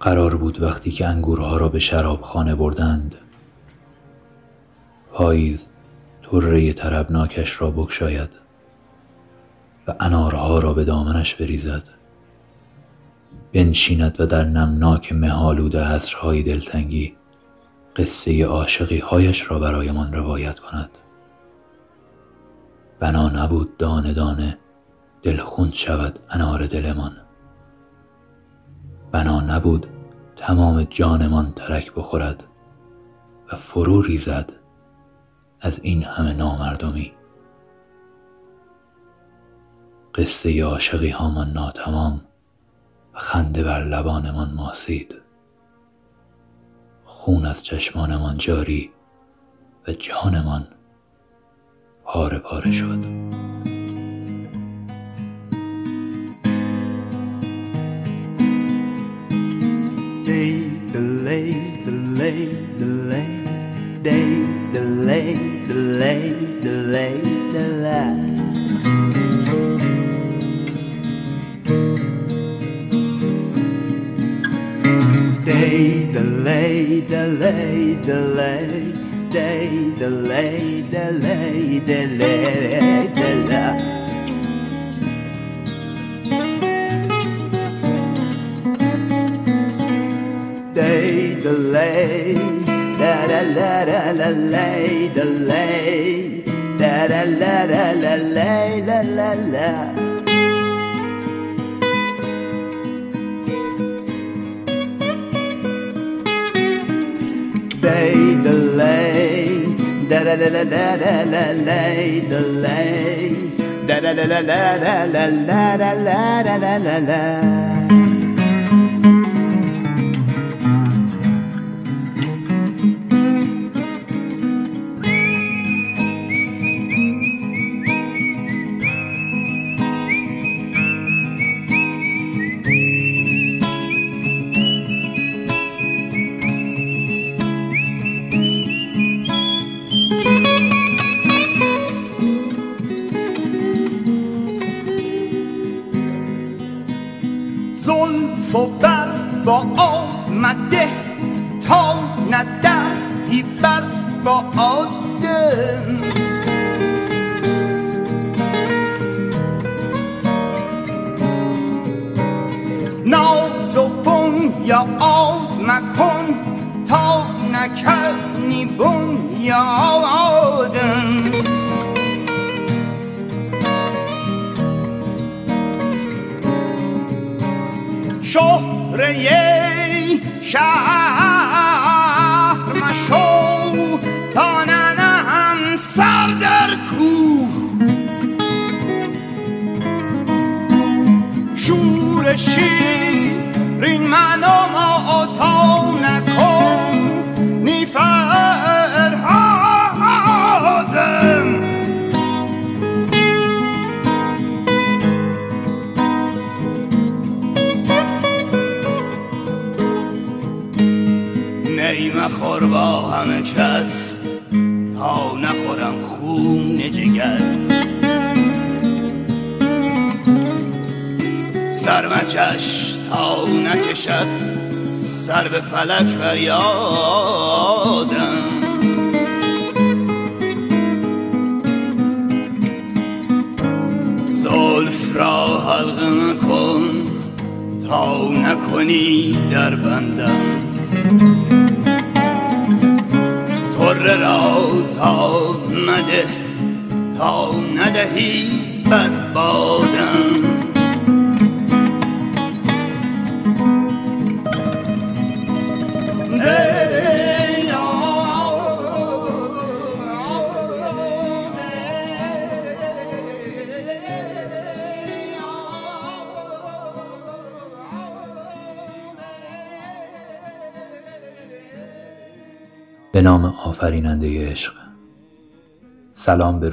قرار بود وقتی که انگورها را به شراب خانه بردند. پاییز طره طربناکش را بگشاید و انارها را به دامنش بریزد. بنشیند و در نمناک مهالود عصرهای دلتنگی قصه عاشقی هایش را برایمان روایت کند. بنا نبود دانه دانه دلخون شود انار دلمان. بنا نبود تمام جانمان ترک بخورد و فرو ریزد از این همه نامردمی. قصه عاشقی هامان ناتمام و خنده بر لبانمان ماسید. خون از چشمانمان جاری و جانمان پاره پاره شد. Delay, delay, day, delay, delay, delay, delay. Day, delay, delay, delay, day, delay, delay, delay, delay. day delay, da da da da da lay, delay, da da da da da lay, la la la. Bay delay, da da da da da da da lay, delay, da da da da da da da da da da da da.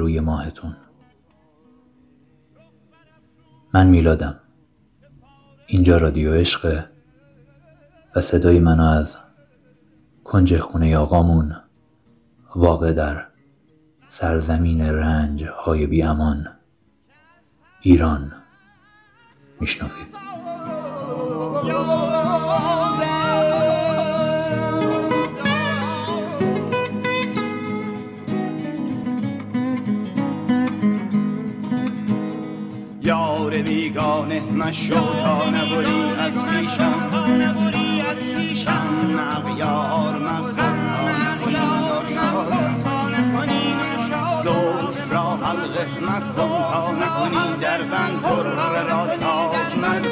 روی ماهتون. من میلادم. اینجا رادیو عشقه و صدای منو از کنج خونه آقامون واقع در سرزمین رنج های بی امان ایران میشنوید. مشو تا نبری از پیشم. اغیار مخون زلف را حلقه مکن تا نکنی در بند را تا مد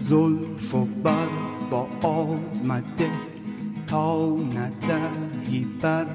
زلف و بر با آمده تا ندهی بر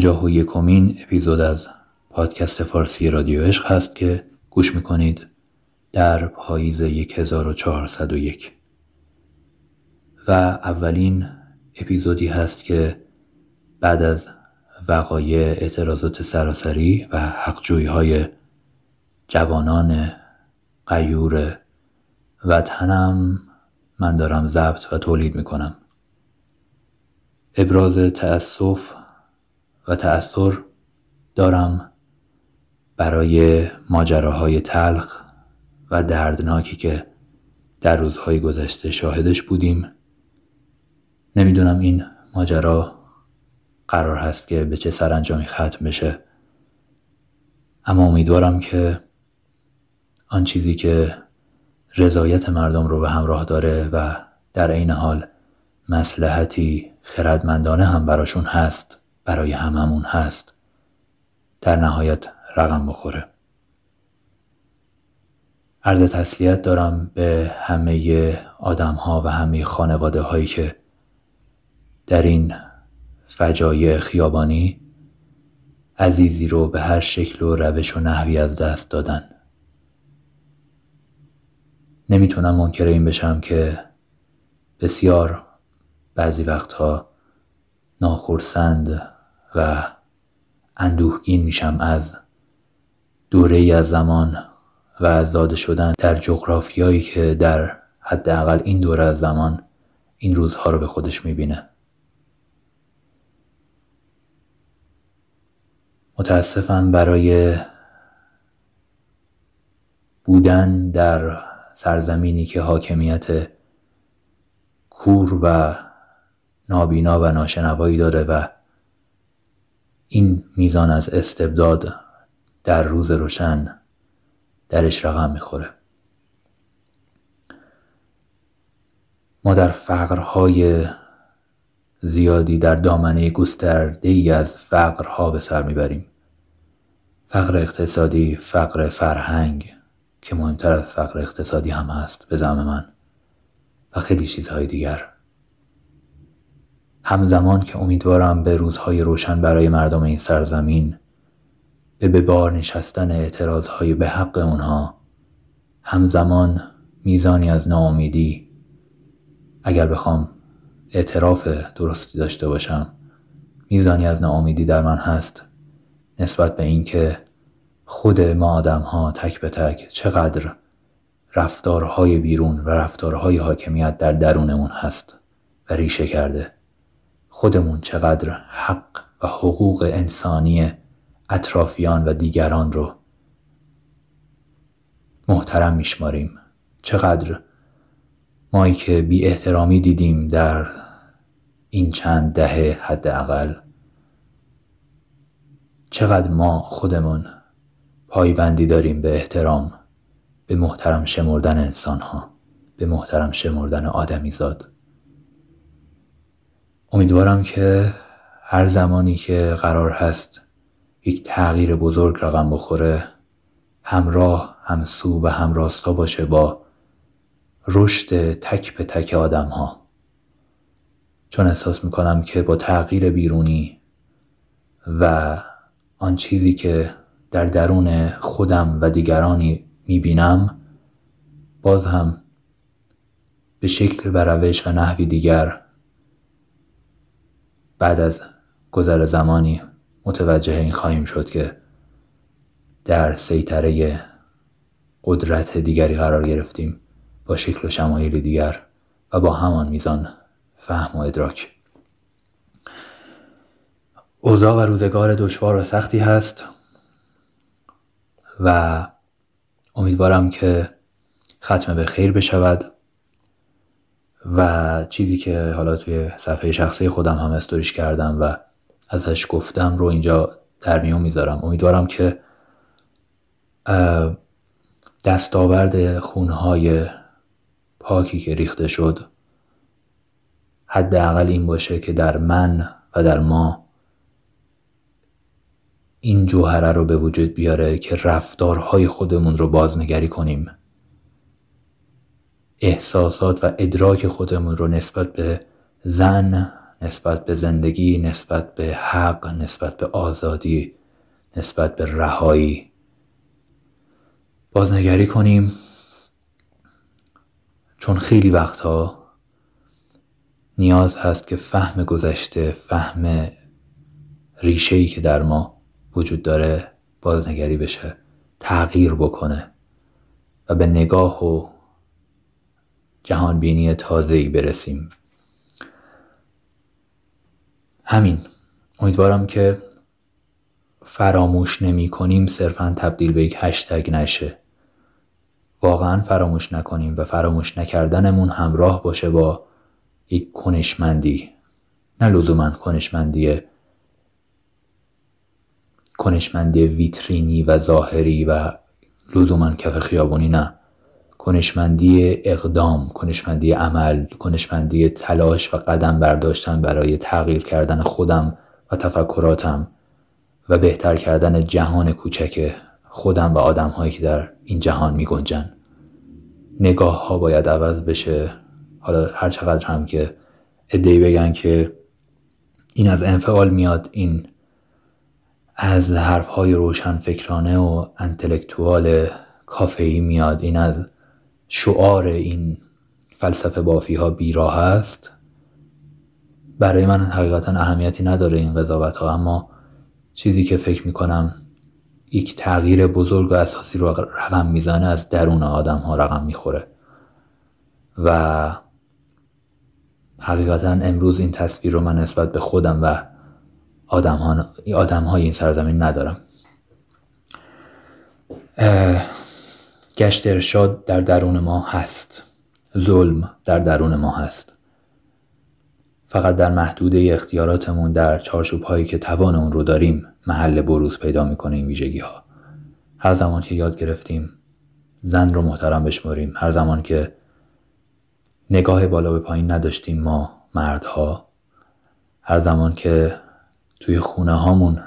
پنجاه و یکمین اپیزود از پادکست فارسی رادیو عشق هست که گوش می‌کنید در پاییز 1401 و اولین اپیزودی هست که بعد از وقایع اعتراضات سراسری و حقجویی های جوانان قیور وطنم من دارم ضبط و تولید می‌کنم. ابراز تأسف و تأثر دارم برای ماجراهای تلخ و دردناکی که در روزهای گذشته شاهدش بودیم. نمی‌دونم این ماجرا قرار هست که به چه سرانجامی ختم بشه. اما امیدوارم که آن چیزی که رضایت مردم رو به همراه داره و در عین حال مسلحتی خردمندانه هم براشون هست. برای هممون هست. در نهایت رقم بخوره. عرض تسلیت دارم به همه آدم ها و همه خانواده هایی که در این فجایع خیابانی عزیزی رو به هر شکل و روش و نحوی از دست دادن. نمی‌تونم منکر این بشم که بسیار بعضی وقتها ناخرسند و اندوهگین میشم از دوره ای از زمان و از زاده شدن در جغرافیایی که در حداقل این دوره از زمان این روزها رو به خودش می‌بینه. متاسفم برای بودن در سرزمینی که حاکمیت کور و نابینا و ناشنوایی داره و این میزان از استبداد در روز روشن درش رقم می‌خوره. ما در فقرهای زیادی در دامنه گسترده ای از فقرها به سر می‌بریم. فقر اقتصادی فقر فرهنگ که مهمتر از فقر اقتصادی هم هست به زم من و خیلی چیزهای دیگر. همزمان که امیدوارم به روزهای روشن برای مردم این سرزمین به به بار نشستن اعتراضهای به حق اونها همزمان میزانی از ناامیدی اگر بخوام اعتراف درستی داشته باشم میزانی از ناامیدی در من هست نسبت به اینکه خود ما آدم ها تک به تک چقدر رفتارهای بیرون و رفتارهای حاکمیت در درونمون هست و ریشه کرده. خودمون چقدر حق و حقوق انسانی اطرافیان و دیگران رو محترم میشماریم. چقدر مایی که بی احترامی دیدیم در این چند دهه حداقل چقدر ما خودمون پایبندی داریم به احترام به محترم شمردن انسان ها به محترم شمردن آدمی زاد امیدوارم که هر زمانی که قرار هست یک تغییر بزرگ رقم بخوره همراه همسو و همراستا باشه با رشد تک به تک آدم ها چون احساس می‌کنم که با تغییر بیرونی و آن چیزی که در درون خودم و دیگرانی می‌بینم باز هم به شکل و روش و نحوی دیگر بعد از گذر زمانی متوجه این خواهیم شد که در سیطره قدرت دیگری قرار گرفتیم با شکل و شمایل دیگر و با همان میزان فهم و ادراک. اوضاع و روزگار دشوار و سختی هست و امیدوارم که ختم به خیر بشود. و چیزی که حالا توی صفحه شخصی خودم هم استوریش کردم و ازش گفتم رو اینجا در میون می‌ذارم. امیدوارم که دستاورد خونهای پاکی که ریخته شد حداقل این باشه که در من و در ما این جوهره رو به وجود بیاره که رفتارهای خودمون رو بازنگری کنیم. احساسات و ادراک خودمون رو نسبت به زن نسبت به زندگی نسبت به حق نسبت به آزادی نسبت به رهایی. بازنگری کنیم. چون خیلی وقتها نیاز هست که فهم گذشته فهم ریشه‌ای که در ما وجود داره بازنگری بشه تغییر بکنه و به نگاه و جهانبینی تازه‌ای برسیم. همین. امیدوارم که فراموش نمی کنیم صرفا تبدیل به یک هشتگ نشه. واقعا فراموش نکنیم و فراموش نکردنمون همراه باشه با یک کنشمندی. نه لزوما کنشمندی کنشمندی ویترینی و ظاهری و لزوما کف خیابونی نه. کنشمندی اقدام کنشمندی عمل کنشمندی تلاش و قدم برداشتن برای تغییر کردن خودم و تفکراتم و بهتر کردن جهان کوچک خودم و آدم هایی که در این جهان می گنجن. نگاه ها باید عوض بشه حالا هر چقدر هم که ادهی بگن که این از انفعال میاد این از حرف های روشن فکرانه و انتلکتوال کافهی میاد این از شعار این فلسفه بافی ها بیراه است. برای من حقیقتا اهمیتی نداره این قضاوت ها اما چیزی که فکر می‌کنم یک تغییر بزرگ و اساسی رو رقم می‌زنه از درون آدم ها رقم می‌خوره. و حقیقتا امروز این تصویر رو من نسبت به خودم و آدم, ها آدم های این سرزمین ندارم. گشت ارشاد در درون ما هست. ظلم در درون ما هست. فقط در محدوده اختیاراتمون در چارچوب هایی که توان اون رو داریم محل بروز پیدا می‌کنه این ویژگی ها هر زمان که یاد گرفتیم زن رو محترم بشماریم. هر زمان که نگاه بالا به پایین نداشتیم ما مردها. هر زمان که توی خونه هامون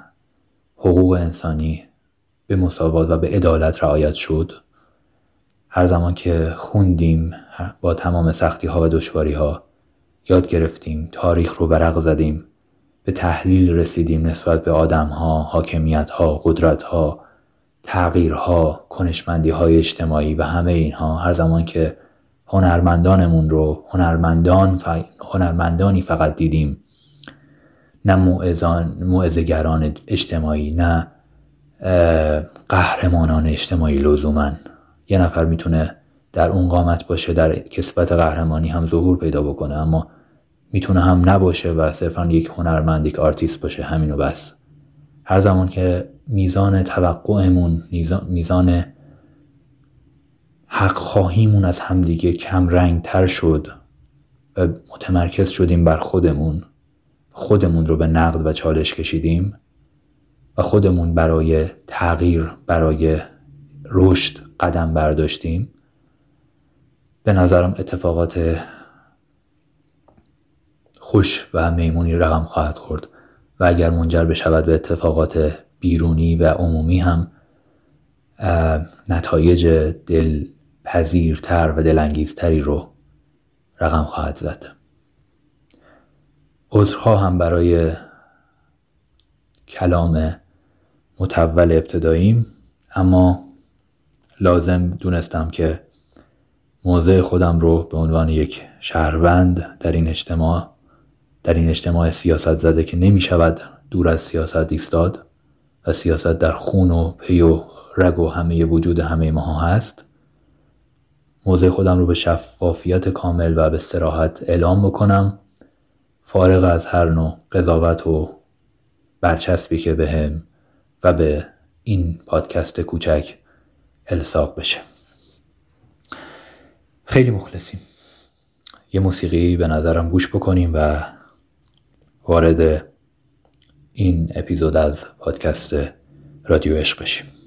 حقوق انسانی به مساوات و به عدالت رعایت شد هر زمان که خوندیم با تمام سختی ها و دشواری ها یاد گرفتیم تاریخ رو ورق زدیم به تحلیل رسیدیم نسبت به آدم ها حاکمیت ها قدرت ها تغییر ها کنشمندی های اجتماعی و همه اینها. هر زمان که هنرمندانمون رو هنرمندان هنرمندانی فقط دیدیم نه موعظهگران اجتماعی نه قهرمانان اجتماعی لزوما. یه نفر می‌تونه در اون قامت باشه در کسبت قهرمانی هم ظهور پیدا بکنه اما می‌تونه هم نباشه و صرفا یک هنرمند یک آرتیست باشه همینو بس. هر زمان که میزان توقعمون میزان حق خواهیمون از همدیگه کم رنگ تر شد و متمرکز شدیم بر خودمون خودمون رو به نقد و چالش کشیدیم و خودمون برای تغییر برای رشد قدم برداشتیم. به نظرم اتفاقات خوش و میمونی رقم خواهد خورد و اگر منجر بشود به اتفاقات بیرونی و عمومی هم نتایج دلپذیرتر و دلانگیزتری رو رقم خواهد زد. هم برای کلام متول ابتداییم اما لازم دونستم که موضع خودم رو به عنوان یک شهروند در این اجتماع در این اجتماع سیاست زده که نمی شود دور از سیاست ایستاد و سیاست در خون و پی و رگ و همه وجود همه ما هست. موضع خودم رو به شفافیت کامل و به سراحت اعلام بکنم. فارغ از هر نوع قضاوت و برچسبی که بهم و به این پادکست کوچک الساق بشه. خیلی مخلصیم. یه موسیقی به نظرم گوش بکنیم و وارد این اپیزود از پادکست رادیو عشق بشیم.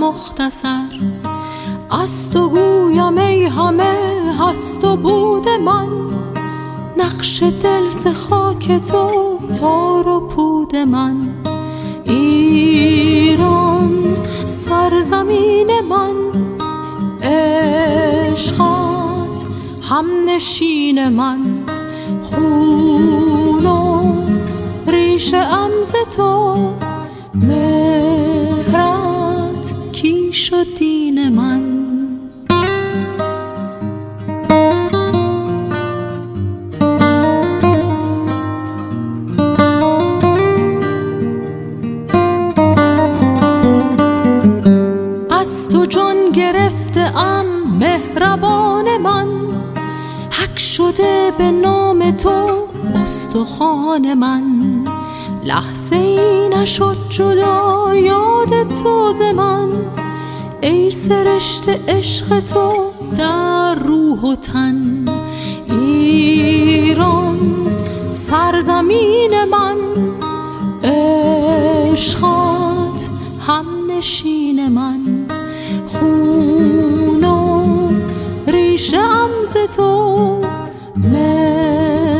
مختصر. از تو گویم ای همه هست و بود من. نقش دل ز خاک تو تار و پود من. ایران سرزمین من. عشقات هم نشین من. خون و ریش امز تو شد دین من. از تو جان گرفته ام مهربان من. حق شده به نام تو استخوان من. لحظه ای نشد جدا یاد تو من. ای سرشت عشق تو در روح و تن. ایران سرزمین من عشقات هم نشین من. خون و ریشم ز تو مهرات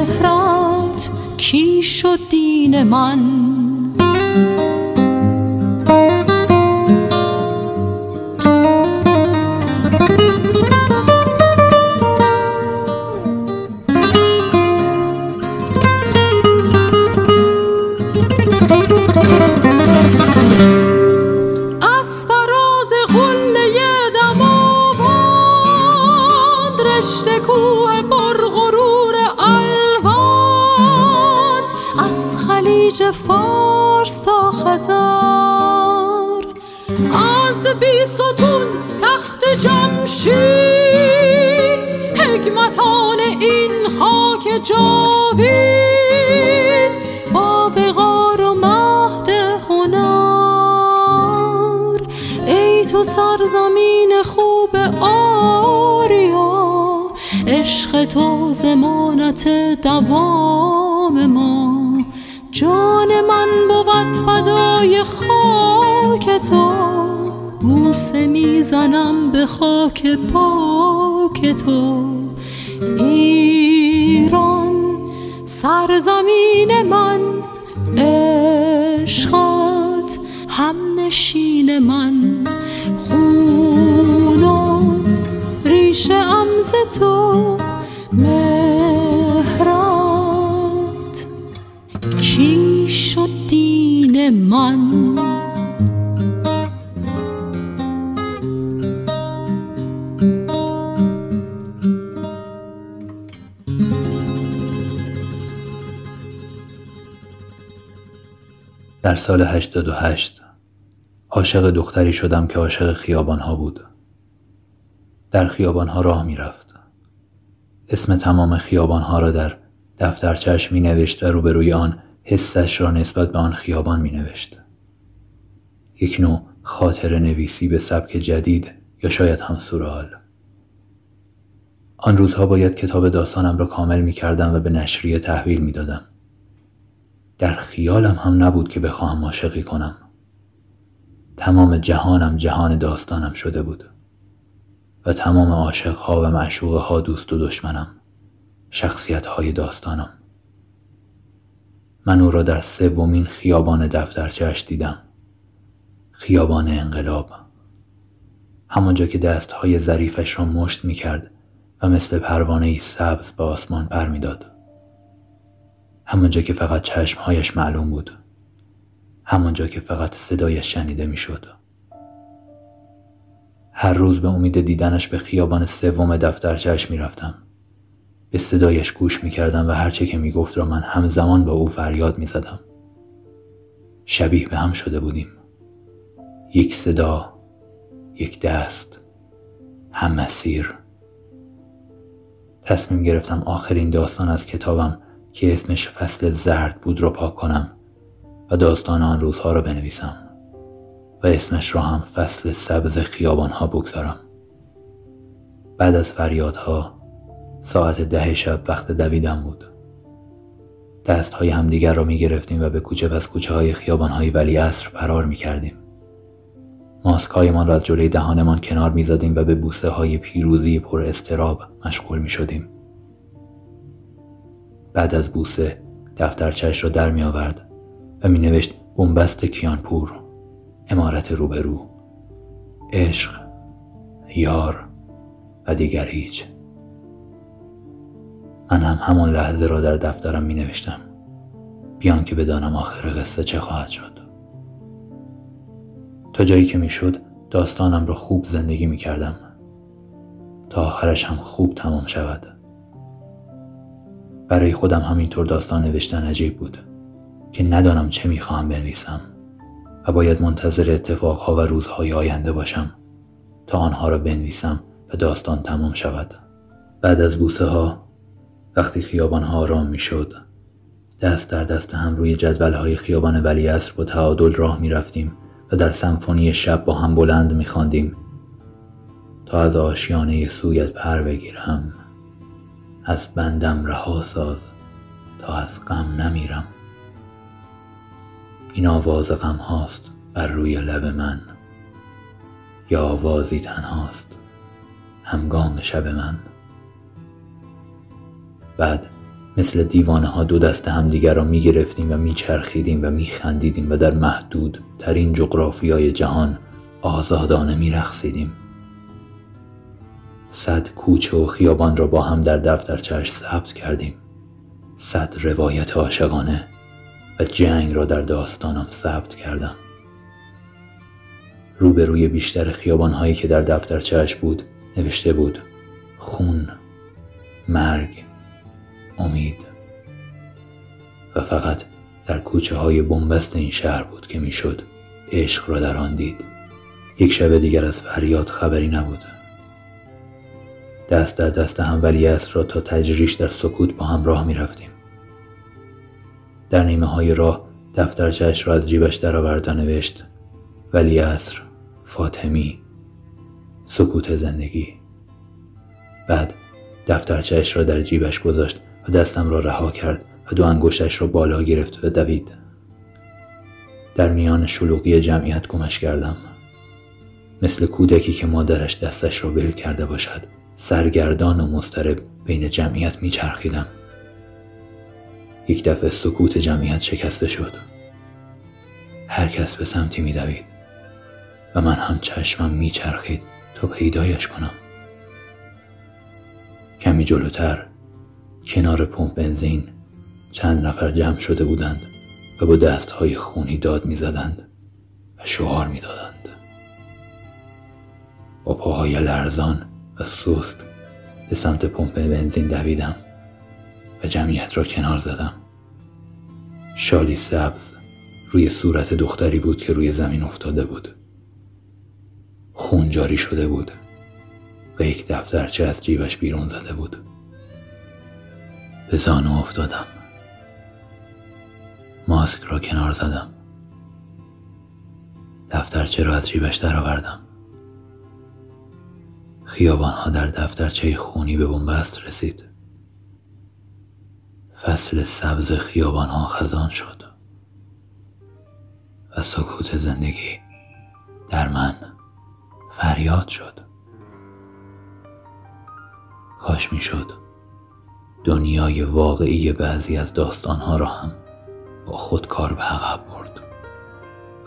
کی شد دین من. من در سال 88 عاشق دختری شدم که عاشق خیابانها بود. در خیابانها راه می رفت. اسم تمام خیابانها را در دفترچش می نوشت و روبروی آن حسش را نسبت به آن خیابان می نوشت. یک نوع خاطر نویسی به سبک جدید یا شاید هم سورال. آن روزها باید کتاب داستانم را کامل می کردم و به نشریه تحویل می دادم. در خیالم هم نبود که بخواهم عاشقی کنم. تمام جهانم جهان داستانم شده بود و تمام عاشقها و معشوقها دوست و دشمنم شخصیت های داستانم من او را در سومین خیابان دفترچهاش دیدم خیابان انقلاب همانجا که دستهای ظریفش را مشت می کرد و مثل پروانه سبز به آسمان پر می‌داد. همانجا که فقط چشمهایش معلوم بود. همانجا که فقط صدایش شنیده می‌شد. هر روز به امید دیدنش به خیابان سوم دفترچهش می‌رفتم. به صدایش گوش می‌کردم و هرچه که می‌گفت را من همزمان با او فریاد می‌زدم. شبیه به هم شده بودیم. یک صدا، یک دست، هم مسیر. تصمیم گرفتم آخرین داستان از کتابم که اسمش فصل زرد بود رو پاک کنم و داستان آن روزها را بنویسم و اسمش را هم فصل سبز خیابانها بگذارم بعد از فریادها ساعت ده شب وقت دویدن بود دست های همدیگر را می گرفتیم و به کوچه پس کوچه های خیابان های ولی عصر فرار می کردیم. ماسک هایمان را از جلوی دهانمان کنار می زدیم و به بوسه های پیروزی پر استراب مشغول می شدیم. بعد از بوسه دفترچش را در می آورد و می نوشت بنبست کیانپور امارت روبرو عشق یار و دیگر هیچ من هم همان لحظه را در دفترم می نوشتم بیان که بدانم آخر قصه چه خواهد شد. تا جایی که می‌شد داستانم را خوب زندگی می کردم تا آخرش هم خوب تمام شود. برای خودم همینطور داستان نوشتن عجیب بود که ندانم چه می‌خواهم بنویسم و باید منتظر اتفاقها و روزهای آینده باشم تا آنها را بنویسم و داستان تمام شود. بعد از بوسه ها وقتی خیابان ها آرام می‌شد دست در دست هم روی جدول های خیابان ولی اصر با تعادل راه می رفتیم و در سمفونی شب با هم بلند می خواندیم. تا از آشیانه سویت پر بگیرم. از بندم رها ساز تا از غم نمیرم. این آواز غم هاست بر روی لب من. یا آوازی تنهاست. همگام شب من. بعد مثل دیوانه ها دو دست همدیگر را می گرفتیم و می چرخیدیم و می خندیدیم و در محدود ترین جغرافیای جهان آزادانه می رخصیدیم. صد کوچه و خیابان را با هم در دفترچش ثبت کردیم. صد روایت عاشقانه و جنگ را در داستانم ثبت کردم. روبروی بیشتر خیابان هایی که در دفترچهش بود نوشته بود خون مرگ. امید. و فقط در کوچه های بنبست این شهر بود که می‌شد عشق را در آن دید. یک شب دیگر از فریاد خبری نبود. دست در دست هم ولی را تا تجریش در سکوت با هم راه می رفتیم. در نیمه های راه دفترچهش را از جیبش درآورد و نوشت ولی اصر فاطمی سکوت زندگی. بعد دفترچهش را در جیبش گذاشت دستم را رها کرد و دو انگشتش را بالا گرفت و دوید. در میان شلوغی جمعیت گمش کردم. مثل کودکی که مادرش دستش را ول کرده باشد سرگردان و مسترب بین جمعیت میچرخیدم. یک دفعه سکوت جمعیت شکسته شد. هر کس به سمتی میدوید و من هم چشمم میچرخید تا پیدایش کنم. کمی جلوتر کنار پمپ بنزین چند نفر جمع شده بودند و با دستهای خونی داد می‌زدند و شعار می‌دادند. با پاهای لرزان و سوست به سمت پمپ بنزین دویدم و جمعیت را کنار زدم. شالی سبز روی صورت دختری بود که روی زمین افتاده بود. خون جاری شده بود و یک دفترچه از جیبش بیرون زده بود. به زانو افتادم. ماسک را کنار زدم. دفترچه را از جیبش درآوردم. ها در دفترچه خونی به بنبست رسید. فصل سبز ها خزان شد و سکوت زندگی در من فریاد شد. کاش شد دنیای واقعی بعضی از ها را هم با خود کار به عقب برد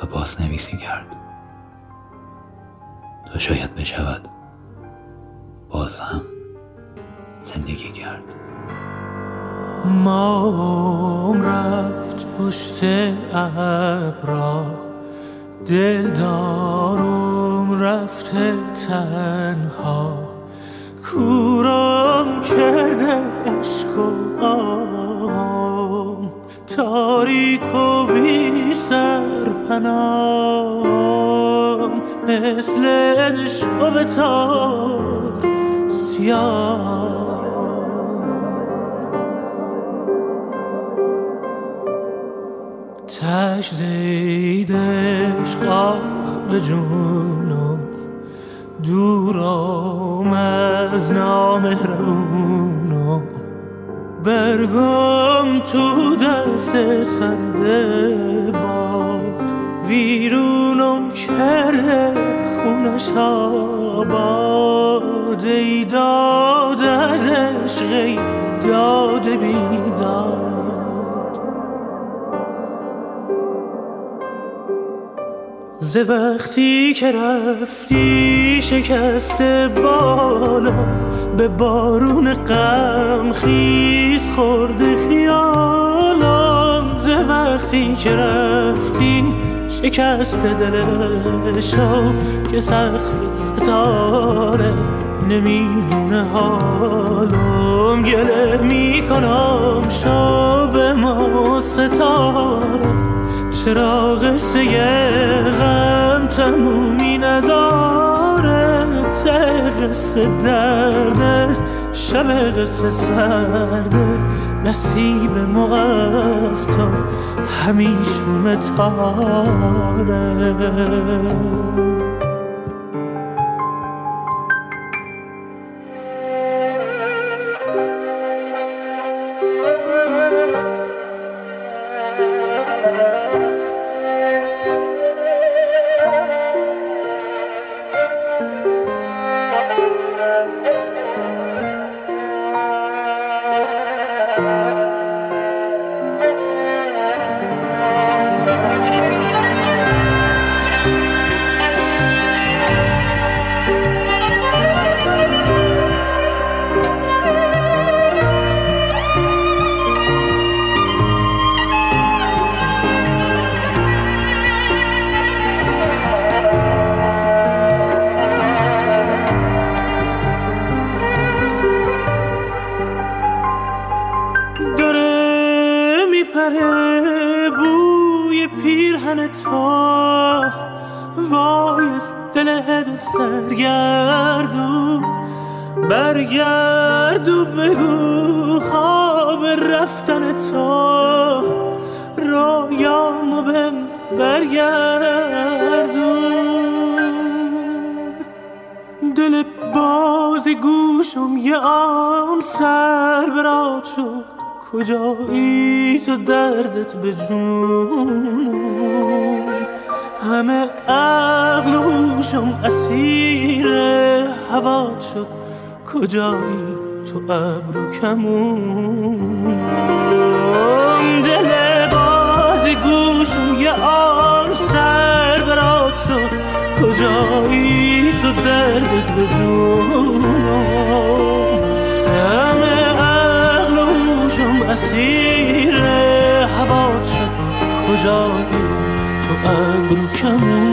و باز نویسی کرد. تا شاید بشود باز هم زندگی کرد. مام رفت پشت ابرا دلدارم رفته تنها. کورم کرده عشق و آم تاریک و بی سرپنام مثل نشو تار سیاه. تش زیدش خاخ به جونم دورم از نامهربونم برگم تو دست سرده باد. ویرونم کرده خونش آباد. ای داد از عشقی داد بیداد. ز وقتی که رفتی شکست بالا به بارون غم خیز خورده خیالم. ز وقتی که رفتی شکست دلشا که سخت ستاره نمی‌دونه حالم. گله می‌کنم شب ما ستاره. چرا قصه غم تمومی نداره. ته قصه درده شب قصه سرده نصیب ما از تو همیشون تاره هوا شد. کجایی تو ابرو کمونم دل باز گوشم یه آن سر برات شد. کجایی تو دردت به همه عقل و هوشم اسیر هوا شد. کجایی تو ابرو کمون؟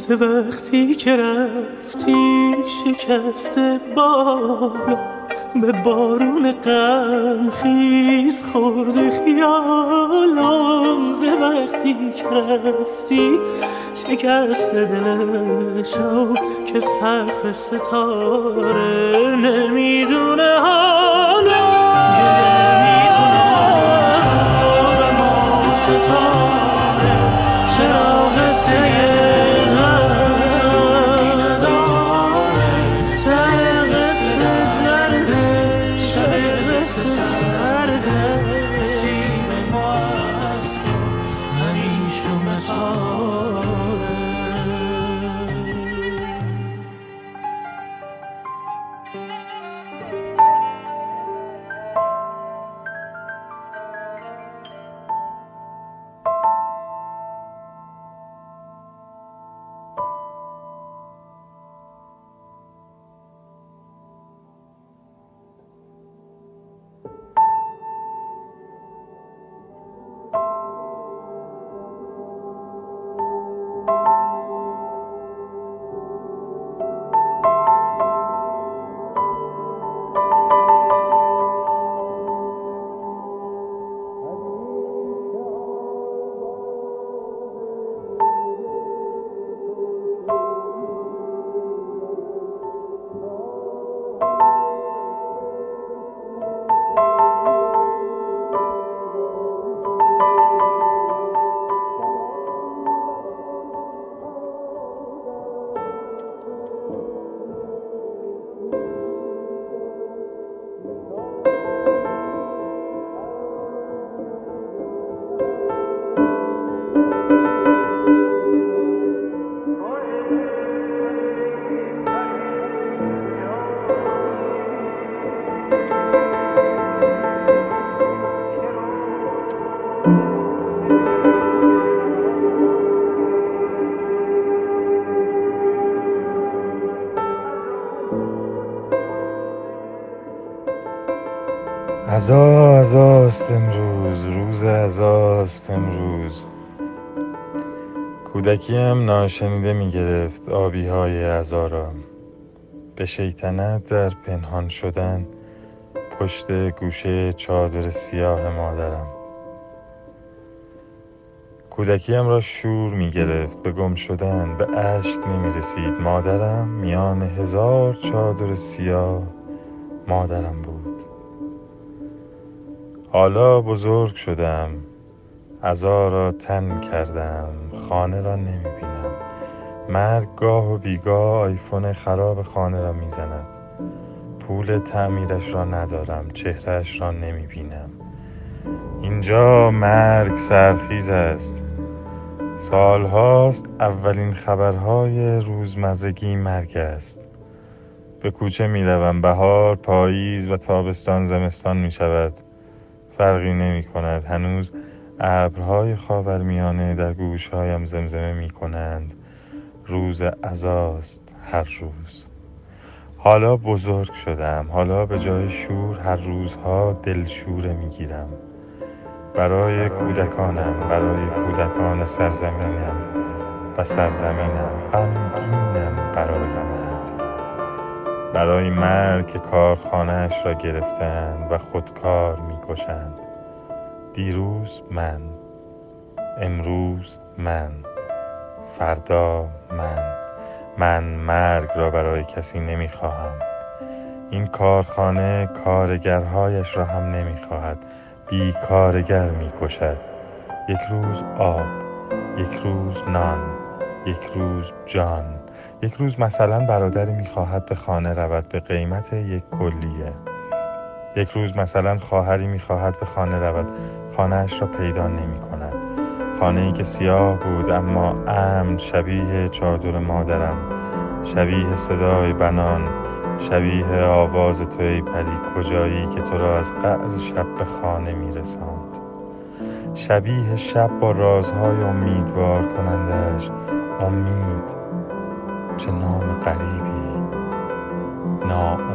ز وقتی که رفتی شکست بالا به بارون غم خیز خورده خیالم ز وقتی که رفتی شکست دلشو که سقف ستاره نمی‌دونه حالا عزا عزاست امروز روز عزاست امروز. کودکیم ناشنیده می گرفت آبی های عزا را. به شیطنت در پنهان شدن پشت گوشه چادر سیاه مادرم. کودکیم را شور می گرفت به گم شدن به اشک نمی رسید مادرم میان هزار چادر سیاه مادرم. حالا بزرگ شدم عزا را تن کردم خانه را نمی بینم مرگ گاه و بیگاه آیفون خراب خانه را می زند پول تعمیرش را ندارم چهرهش را نمی بینم اینجا مرگ سرخیز است. سالهاست اولین خبرهای روزمرگی مرگ است. به کوچه می روم بهار پاییز و تابستان زمستان می شود فرقی نمی کند هنوز ابرهای خاورمیانه در گوشهایم زمزمه می کنند روز عزاست هر روز. حالا بزرگ شدم. حالا به جای شور هر روزها دلشوره می گیرم برای کودکانم برای کودکان سرزمینم و سرزمینم غمگینم برای مرگ. برای مرگ که کارخانهاش را گرفتند و خودکار می‌کشند دیروز من امروز من فردا من. من مرگ را برای کسی نمی‌خواهم. این کارخانه کارگرهایش را هم نمی‌خواهد. بی کارگر می کشد یک روز آب یک روز نان یک روز جان. یک روز مثلا برادری می‌خواهد به خانه رود به قیمت یک کلیه. یک روز مثلا خواهری می‌خواهد به خانه رود. خانهاش را پیدا نمی کند خانه ای که سیاه بود اما امن شبیه چادر مادرم. شبیه صدای بنان. شبیه آواز تو ای پری کجایی که تو را از قعر شب به خانه میرساند. شبیه شب با رازهای امیدوار کنندش امید چه نام غریبی. ناامید.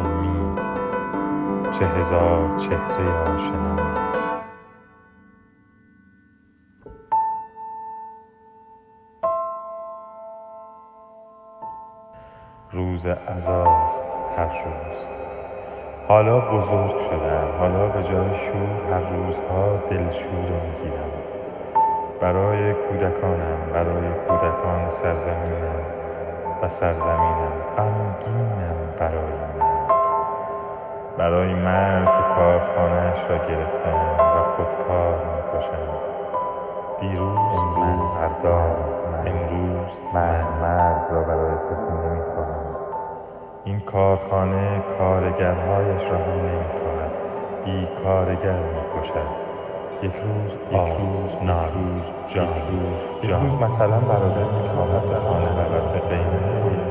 چه هزار چهره آشنا. روز عزاست هر روز. حالا بزرگ شدم حالا به جای شور هر روزها دلشوره می‌گیرم برای کودکانم برای کودکان سرزمینم و سرزمینم غمگینم برای مرگ برای مرگ که کارخانهاش را گرفتند و خودکار می‌کشند دیروز من فردا امروز من مرگ را برای کسی نمی‌خواهم این کارخانه کارگرهایش را هم نمی‌خواهد. بی کارگر می‌کشد. یک روز یک روز نه روز جان. روز روز مثلا برادر می‌خواهد به خانه رود به قیمت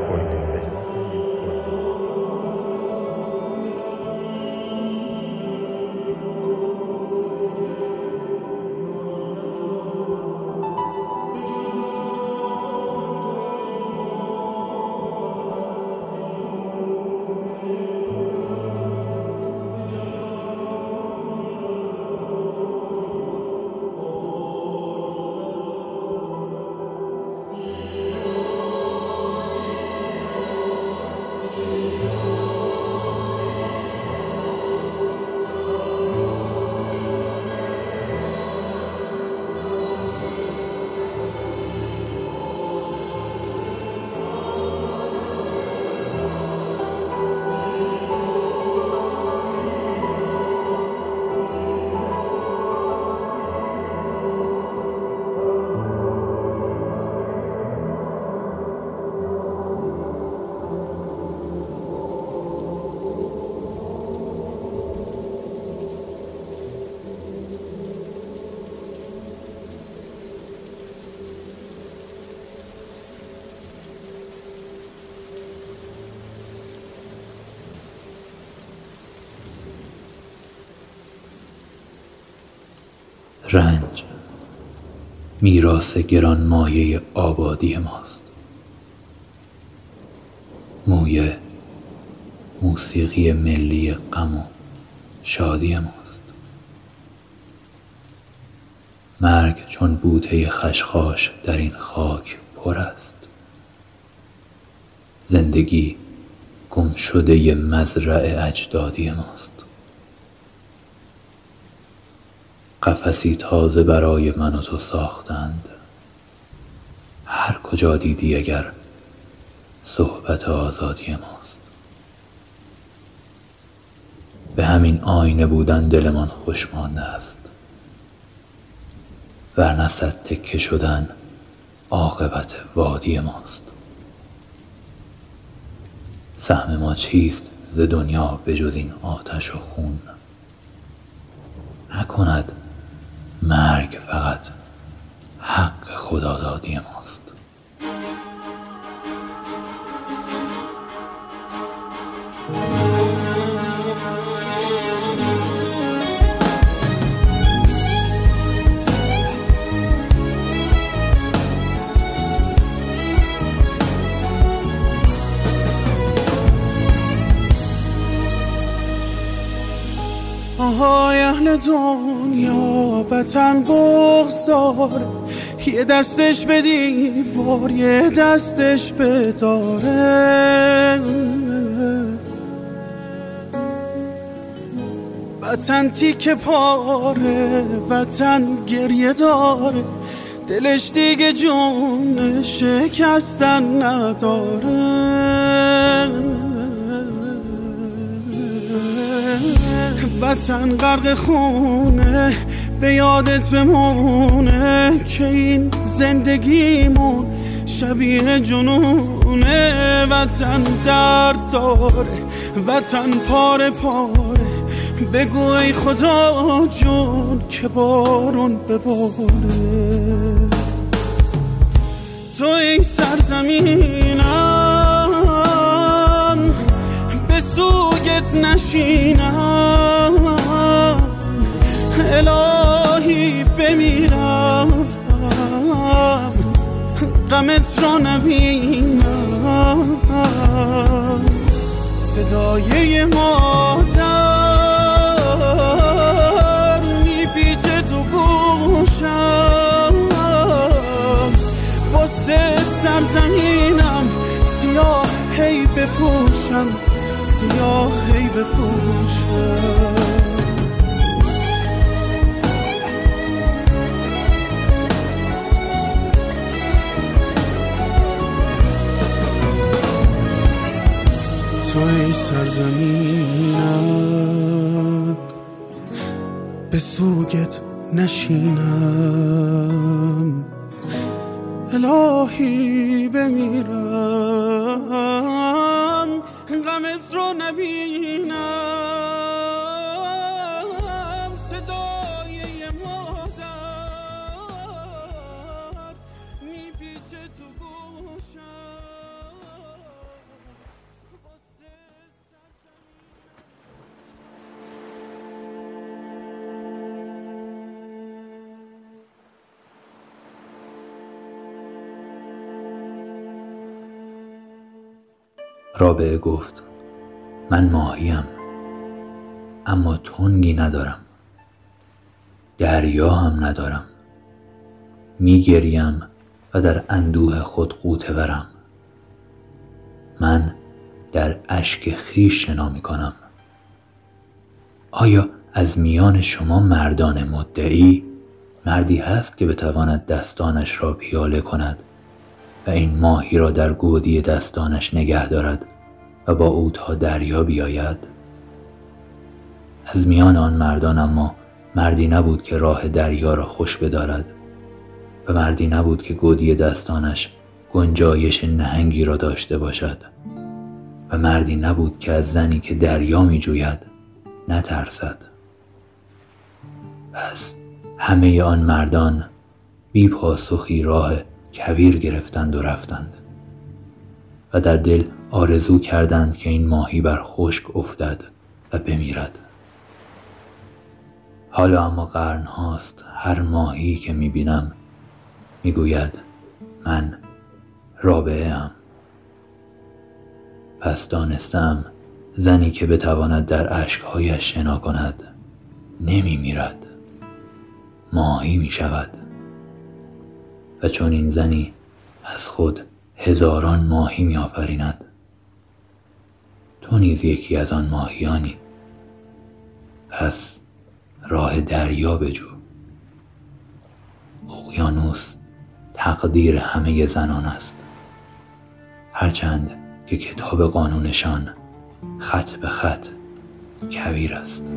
رنج میراث گران مایه آبادی ماست. مویه موسیقی ملی غم و شادی ماست. مرگ چون بوته خشخاش در این خاک پر است. زندگی گم شده مزرع اجدادی ماست. قفسی تازه برای من و تو ساختند. هر کجا دیدی اگر صحبت آزادی ماست. به همین آینه بودن دلمان خوش مانده است ورنه صد تکه شدن عاقبت وادی ماست. سهم ما چیست ز دنیا به جز این آتش و خون؟ نکند مرگ فقط حق خدادادی ماست. آهای اهل دنیا وطن بغز داره یه دستش به دیوار یه دستش به داره. وطن تیک پاره وطن گریه داره. دلش دیگه جون شکستن نداره. وطن غرق خونه به یادت بمونه که این زندگیمون شبیه جنونه. وطن درد داره وطن پاره پاره. بگو ای خدا جون که بارون بباره. تو ای سرزمینم به سوگت نشینم. الهی بمیرم. غمت را نبینم. صدای مادر میپیچه تو گوشم. واسه سرزمینم سیاه هی بپوشم. سیاه هی بپوشم. تو ای سرزمینم به سوگت نشینم. الهی بمیرم. رابعه گفت من ماهیم اما تنگی ندارم دریا هم ندارم میگریم و در اندوه خود قوطه ورم من در اشک خیش شنا می کنم آیا از میان شما مردان مدعی مردی هست که بتواند دستانش را پیاله کند؟ و این ماهی را در گودی دستانش نگه دارد و با او تا دریا بیاید. از میان آن مردان اما مردی نبود که راه دریا را خوش بدارد و مردی نبود که گودی دستانش گنجایش نهنگی را داشته باشد و مردی نبود که از زنی که دریا می جوید نترسد. پس همه آن مردان بی پاسخی راه کویر گرفتند و رفتند و در دل آرزو کردند که این ماهی بر خشک افتد و بمیرد. حالا اما قرن هاست هر ماهی که می بینم می گوید من رابعه ام پس دانستم زنی که بتواند در اشکهایش شنا کند نمی میرد ماهی می شود چون این زنی از خود هزاران ماهی می آفریند تو نیز یکی از آن ماهیانی. پس راه دریا بجو. اقیانوس تقدیر همه زنان است. هرچند که کتاب قانونشان خط به خط کبیر است.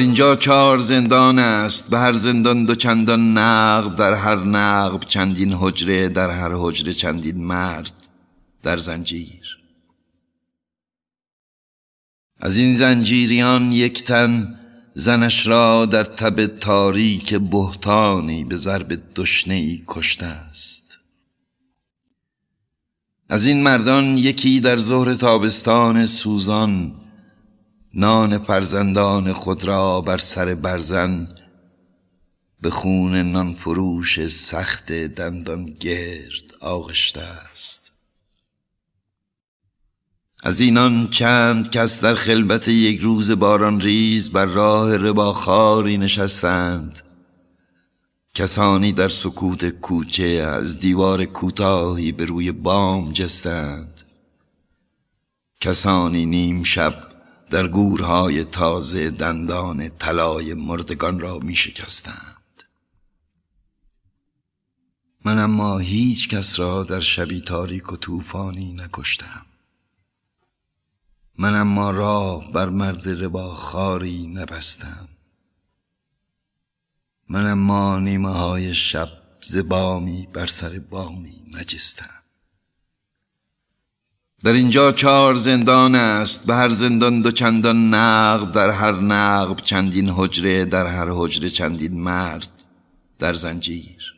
اینجا چهار زندان است به هر زندان دو چندان نقب در هر نقب چندین حجره در هر حجره چندین مرد در زنجیر. از این زنجیریان یک تن زنش را در تب تاریک بهتانی به ضرب دشنه ای کشته است. از این مردان یکی در ظهر تابستان سوزان نان فرزندان خود را بر سر برزن به خون نان فروش سخت دندان گرد آغشته است. از اینان چند کس در خلبت یک روز باران ریز بر راه رباخاری نشستند. کسانی در سکوت کوچه از دیوار کوتاهی به روی بام جستند. کسانی نیم شب در گورهای تازه دندان طلای مردگان را می شکستند من اما هیچ کس را در شبی تاریک و طوفانی نکشتم. من اما راه بر مرد رباخاری نبستم. من اما نیمه های شب زبامی بر سر بامی نجستم. در اینجا چهار زندان است به هر زندان دو چندان نقب در هر نقب چندین حجره در هر حجره چندین مرد در زنجیر.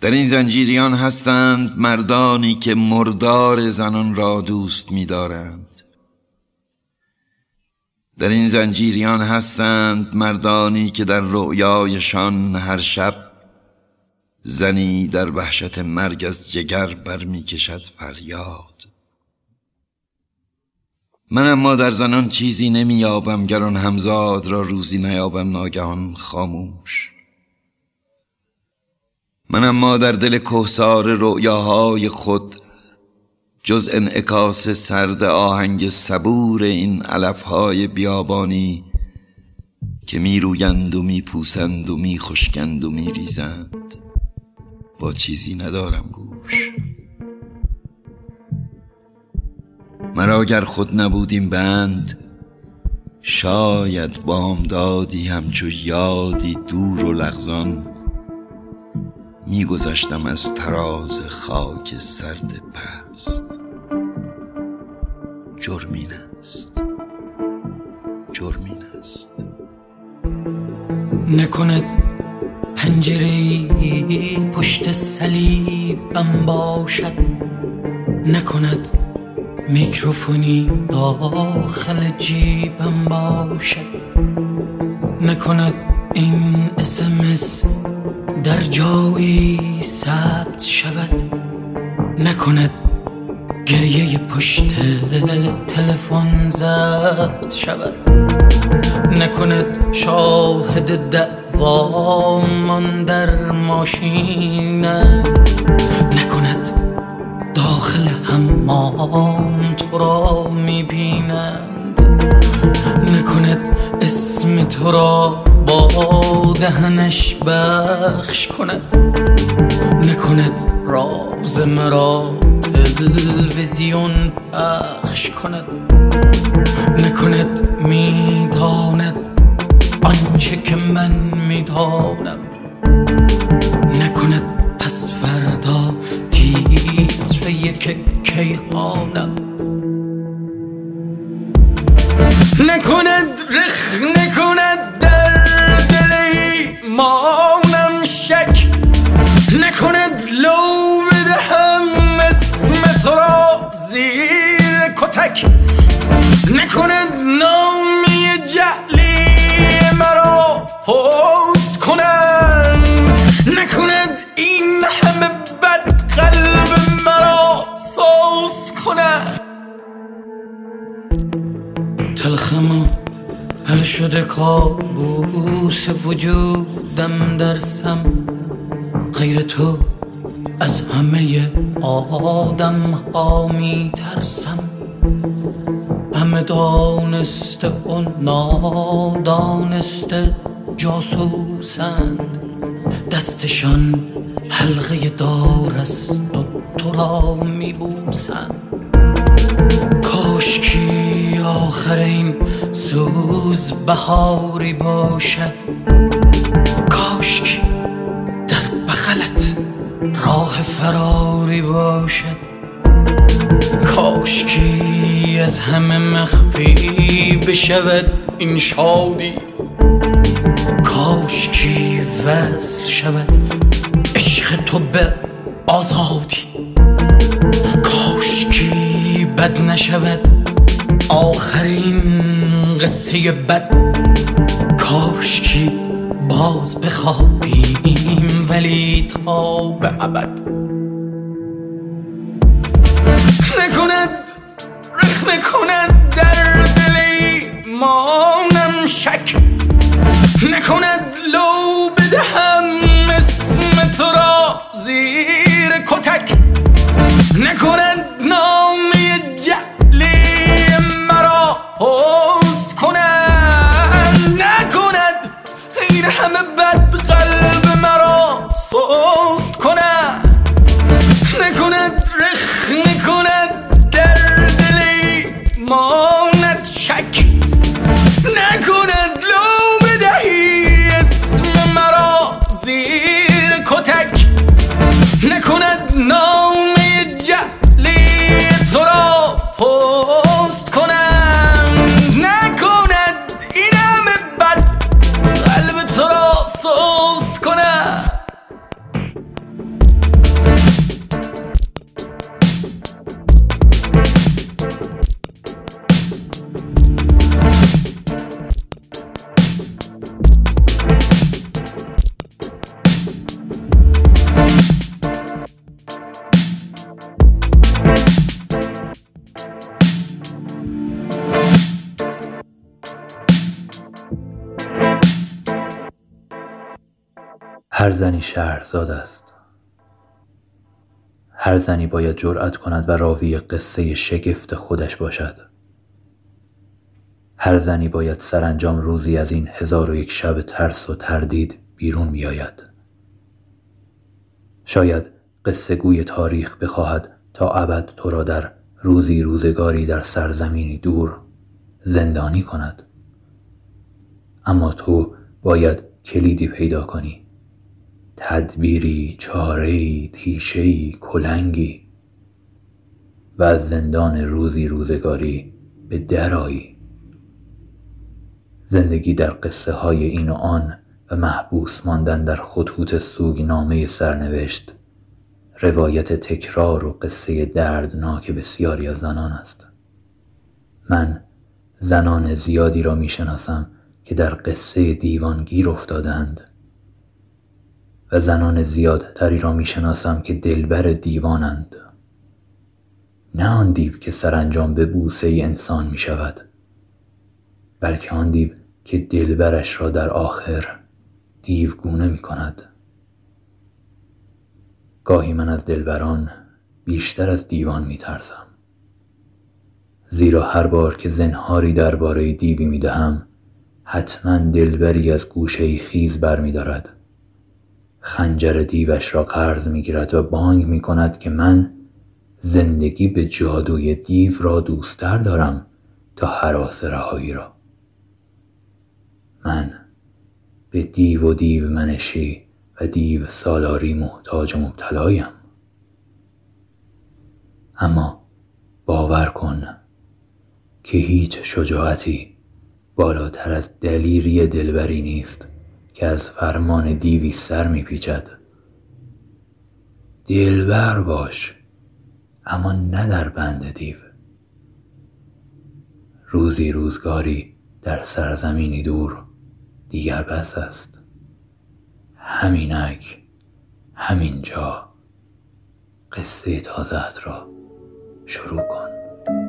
در این زنجیریان هستند مردانی که مردار زنان را دوست می‌دارند. در این زنجیریان هستند مردانی که در رؤیایشان هر شب زنی در وحشت مرگ از جگر برمی کشد فریاد. من اما در زنان چیزی نمییابم گر آن همزاد را روزی نیابم ناگهان خاموش. من اما در دل کوسار رؤیاهای خود جز انعکاس سرد آهنگ صبور این علفهای بیابانی که می رویند و می پوسند و می خشکند و می ریزند با چیزی ندارم گوش. مرا گر خود نبودیم بند شاید بامدادی همچو یادی دور و لغزان میگذشتم از تراز خاک سرد پست. جرمین است. جرمین است. نکند پنجره پشت صلیبم باشد. نکند میکروفونی داخل جیبم باشد. نکند این اسمس در جایی ثبت شود. نکند گریه پشت تلفن ضبط شود. نکند شاهد دعوامان در ماشین نکند داخل حمام تو را می‌بینند. نکند اسم تو را با دهنش بخش کند. نکند راز مرا تلویزیون پخش کند. نکند می‌داند آنچه که من می‌دانم. نکند پس فردا تیتر یک کیهانم. نکند رخ نکند در دل ایمانم شک. نکند لو بدهم. را زیر کتک نکند نامی جعلی مرا پست کنند. نکند این همه بد قلب مرا سوز کنند. تلخم حل شده کابوس وجودم در سم. غیر تو از همه آدم ها می ترسم همه دانسته و نادانسته جاسوسند. دستشان حلقه دار است و تو را می بوسند کاشکی آخر این سوز بهاری باشد. فراری باشد. کاشکی از همه مخفی بشود این شادی. کاشکی وصل شود عشق تو به آزادی. کاشکی بد نشود آخرین قصه بد. کاشکی باز بخوابیم ولی تا به ابد. رخ نکند در دل ایمانم شک. نکند لو بدهم اسم تو را زیر کتک. نکند نامی جعلی مرا پست کنند نکند این همه بد هر زنی شهرزاد است. هر زنی باید جرأت کند و راوی قصه شگفت خودش باشد. هر زنی باید سرانجام روزی از این هزار و یک شب ترس و تردید بیرون بیاید. شاید قصه گوی تاریخ بخواهد تا ابد تو را در روزی روزگاری در سرزمینی دور زندانی کند. اما تو باید کلیدی پیدا کنی تدبیری چارهای تیشهای کلنگی و از زندان روزی روزگاری به درایی زندگی در قصه های این و آن و محبوس ماندن در خطوط سوگنامه سرنوشت روایت تکرار و قصه دردناک بسیاری از زنان است. من زنان زیادی را می شناسم که در قصه دیوان گیر افتادند و زنان زیادتری را می شناسم که دلبر دیوانند. نه آن دیو که سرانجام به بوسه انسان می شود بلکه آن دیو که دلبرش را در آخر دیوگونه می کند گاهی من از دلبران بیشتر از دیوان می ترسم زیرا هر بار که زنهاری درباره دیوی می دهم حتما دلبری از گوشه خیز بر می دارد. خنجر دیوش را قرض می گیرد و بانگ می کند که من زندگی به جادوی دیو را دوستتر دارم تا حراس رهایی را. من به دیو و دیو منشی و دیو سالاری محتاج و مبتلایم اما باور کن که هیچ شجاعتی بالاتر از دلیری دلبری نیست. که از فرمان دیوی سر میپیچد. دلبر باش اما نه در بند دیو. روزی روزگاری در سرزمینی دور دیگر بس است. همینک همینجا قصه تازهت را شروع کن.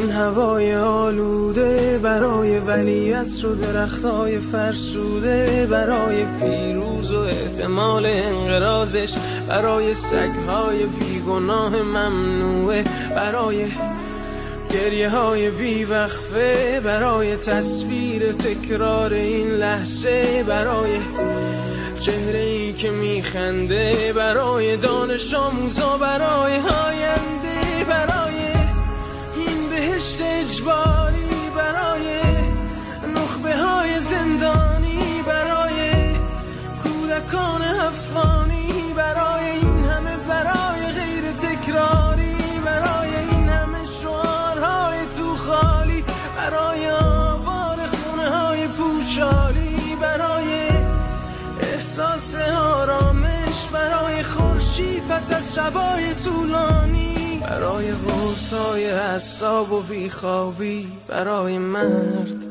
این هوای آلوده برای ولیت و درختای فرسوده برای پیروز و احتمال انقرازش برای سگهای بیگناه ممنوعه برای گریه های بیوقفه برای تصویر تکرار این لحظه برای چهره ای که میخنده برای دانش آموزا برای آینده. اجباری برای نخبه های زندانی برای کودکان افغانی برای این همه برای غیر تکراری برای این همه شعارهای تو خالی برای آوار خونه های پوشالی برای احساس آرامش برای خورشید پس از شبای طولانی. برای غرصای حساب و بیخوابی برای مرد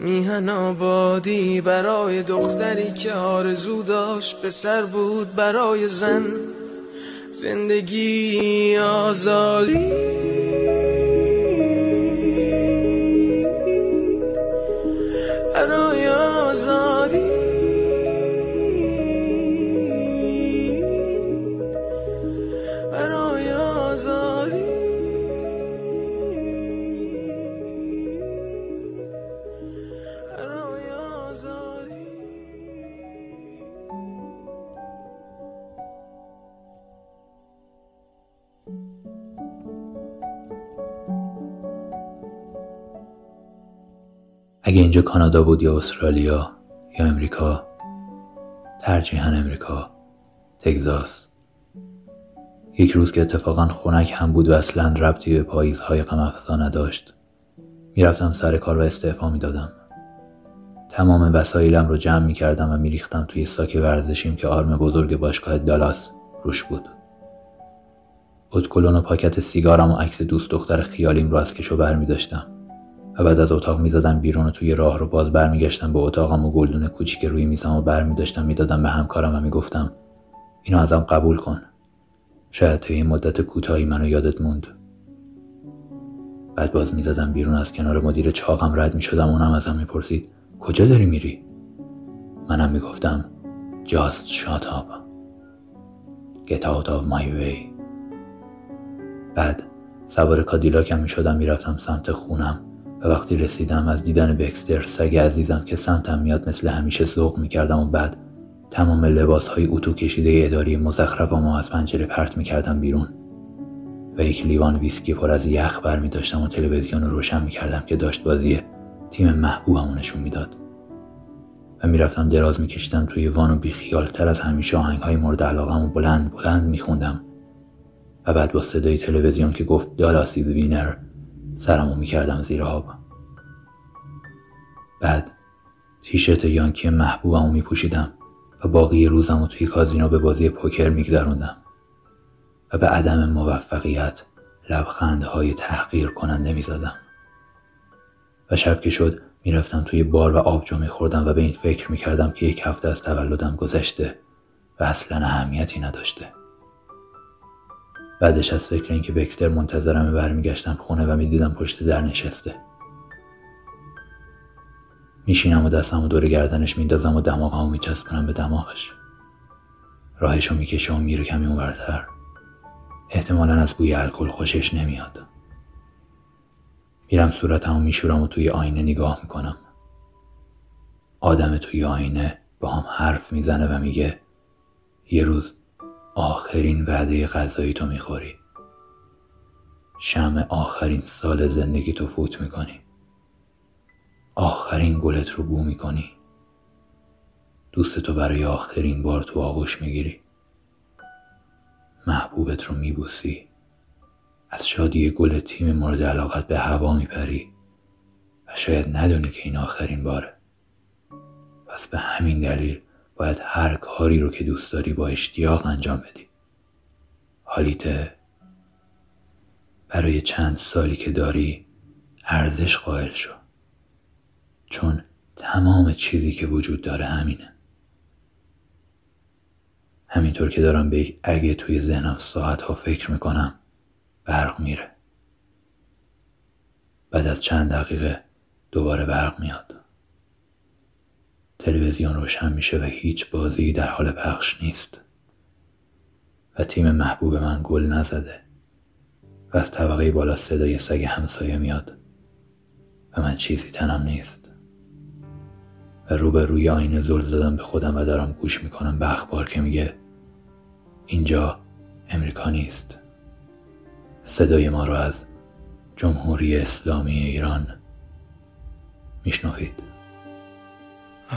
میهن آبادی برای دختری که آرزو داشت به سر بود برای زن زندگی آزادی. برای آزادی. اگه اینجا کانادا بود یا استرالیا یا امریکا ترجیحاً امریکا تگزاس. یک روز که اتفاقا خنک هم بود و اصلا ربطی به پاییزهای غمافزا نداشت می‌رفتم سر کار و استعفا می‌دادم. تمام وسایلم رو جمع می‌کردم و میریختم توی ساک ورزشیم که آرم بزرگ باشگاه دالاس روش بود. اتکلون و پاکت سیگارم و عکس دوست دختر خیالیم رو از کشو داشتم و بعد از اتاق می‌زدم بیرون و توی راه رو باز برمیگشتم به اتاقم و گلدون کوچیک روی میزم و بر می داشتم می‌دادم به همکارم و می‌گفتم اینو ازم قبول کن. شاید طی این مدت کوتاهی منو یادت موند. بعد باز می‌زدم بیرون از کنار مدیر چاقم رد می‌شدم اونم ازم می‌پرسید کجا داری میری؟ منم می‌گفتم just shut up get out of my way. بعد سوار کادیلاکم می‌شدم می‌رفتم سمت خونم. و وقتی رسیدم از دیدن بکستر سگ عزیزم که سمتم میاد مثل همیشه ذوق می‌کردم و بعد تمام لباس های اتو کشیده اداری مزخرف ما از پنجره پرت می کردم بیرون. و یک لیوان ویسکی پر از یخ بر می داشتم و تلویزیون رو روشن می کردم که داشت بازی تیم محبوبمو نشون می‌داد. و می‌رفتم دراز میکشیدم توی وان و بیخیال تر از همیشه آهنگ های مورد علاقم و بلند بلند میخوندم. و بعد با صدای تلویزیون که گفت دالاس وینر سرمو می‌کردم زیر آب. بعد تیشرت یانکی محبوبمو میپوشیدم و باقی روزم و توی کازینو به بازی پوکر میگذروندم و به عدم موفقیت لبخندهای تحقیر کننده می‌زدم. و شب که شد می‌رفتم توی بار و آبجو میخوردم و به این فکر می‌کردم که یک هفته از تولدم گذشته و اصلا اهمیتی نداشته. بعدش از فکر اینکه بکستر منتظرم برمیگشتم خونه و می‌دیدم پشت در نشسته. میشینم و دستم و دور گردنش میندازم و دماغمو میچسبونم به دماغش. راهشو می‌کشه و میره کمی اونورتر. احتمالا از بوی الکل خوشش نمیاد. میرم صورتمو میشورم و توی آینه نگاه می‌کنم. آدم توی آینه با هم حرف می‌زنه و میگه یه روز آخرین وعده غذایی تو می‌خوری. شم آخرین سال زندگی تو فوت می‌کنی. آخرین گلت رو بو می‌کنی. دوست تو برای آخرین بار تو آغوش می‌گیری. محبوبت رو میبوسی. از شادی گل تیم مورد علاقت به هوا میپری. و شاید ندونی که این آخرین باره. پس به همین دلیل باید هر کاری رو که دوست داری با اشتیاق انجام بدی. حالیته برای چند سالی که داری ارزش قائل شو. چون تمام چیزی که وجود داره همینه. همینطور که دارم به یک اگه توی ذهنم ساعت ها فکر می‌کنم برق میره. بعد از چند دقیقه دوباره برق میاد. تلویزیون روشن میشه و هیچ بازی در حال پخش نیست. و تیم محبوب من گل نزده. و از طبقه بالا صدای سگ همسایه میاد. و من چیزی تنم نیست. و رو به روی آینه زل زدم به خودم و دارم گوش می‌کنم به اخبار که میگه اینجا امریکا نیست. صدای ما رو از جمهوری اسلامی ایران میشنوید.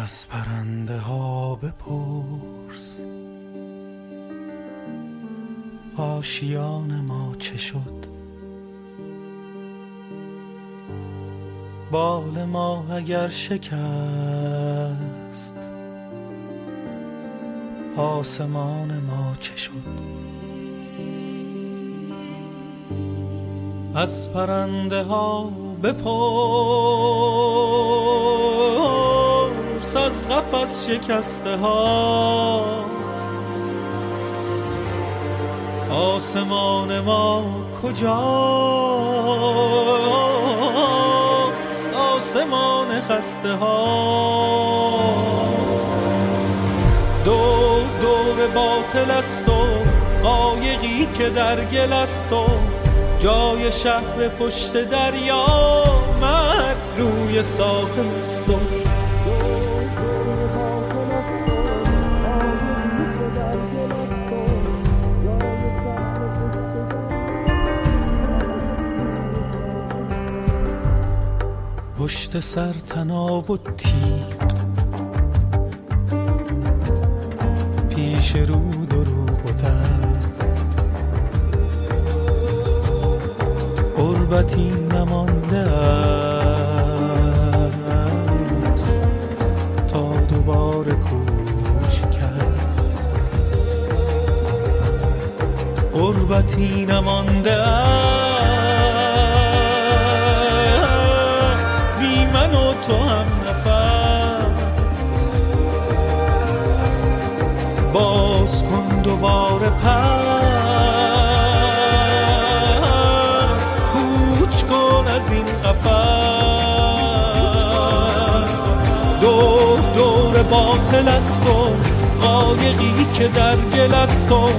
از پرنده ها بپرس. آشیان ما چه شد؟ بال ما اگر شکست آسمان ما چه شد؟ از پرنده ها بپرس. از قفس شکسته ها. آسمان ما کجاست؟ آسمان خسته ها. دور دور باطل است و قایقی که در گل است و جای شهر پشت دریا مرد روی ساحل است و سر تناب و تیغ پیش رو دروغ و قربتی نمانده است. تا دوباره کوچ کرد. قربتی نمانده است دوباره پر. کوچ کن از این قفس. دور دور باطل است و قایقی که در گل است و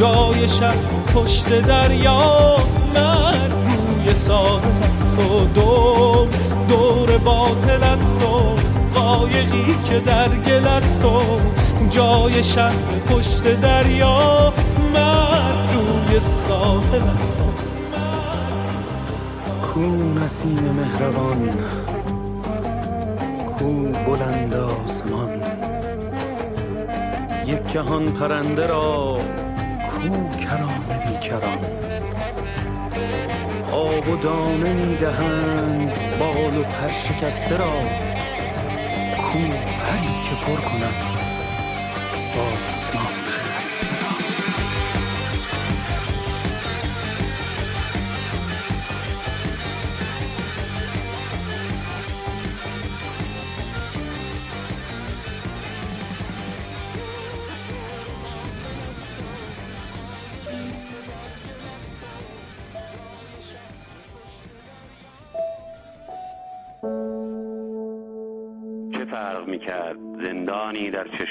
جای شب پشت دریا من روی ساحل است و دور دور باطل است و قایقی که در گل است و جای شهر پشت دریا من روی ساحل است. کو نسیم مهربان کو بلند آسمان. یک جهان پرنده را کو کران بیکران. آب و دانه می‌دهند بال و پر شکسته را کو پری که پر کند.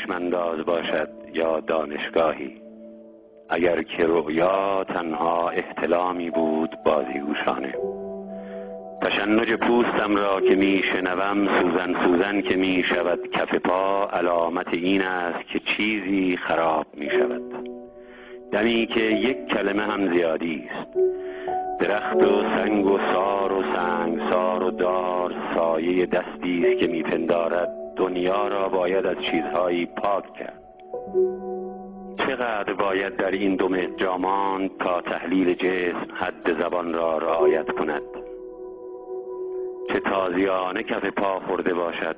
چشمانداز باشد یا دانشگاهی؟ اگر که رؤیا تنها احتلامی بود بازیگوشانه تشنج پوستم را که می شنوم سوزن سوزن که می شود کف پا علامت این است که چیزی خراب می شود دمی که یک کلمه هم زیادی است. درخت و سنگ و سار و سنگ سار و دار سایه دستی است که میپندارد. دنیا را باید از چیزهایی پاک کرد. چقدر باید در این دو متر جا ماند تا تحلیل جسم حد زبان را رعایت کند؟ چه تازیانه کف پا خورده باشد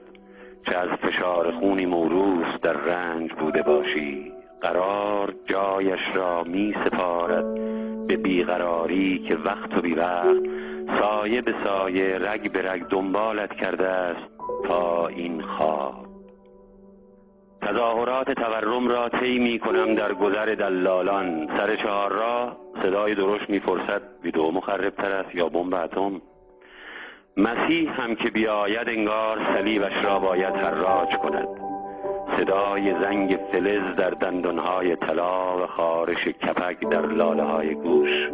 چه از فشار خونی موروث در رنج بوده باشی. قرار جایش را می سپارد به بیقراری که وقت و بی وقت سایه به سایه رگ به رگ دنبالت کرده است. تا این خواب. تظاهرات تورم را طی می کنم در گذر دلالان. سر چهار راه صدای درشت می‌پرسد ویدئو مخربتر است یا بمب اتم. مسیح هم که بیاید انگار صلیبش را باید حراج کند. صدای زنگ فلز در دندانهای طلا و خارش کپک در لاله های گوش.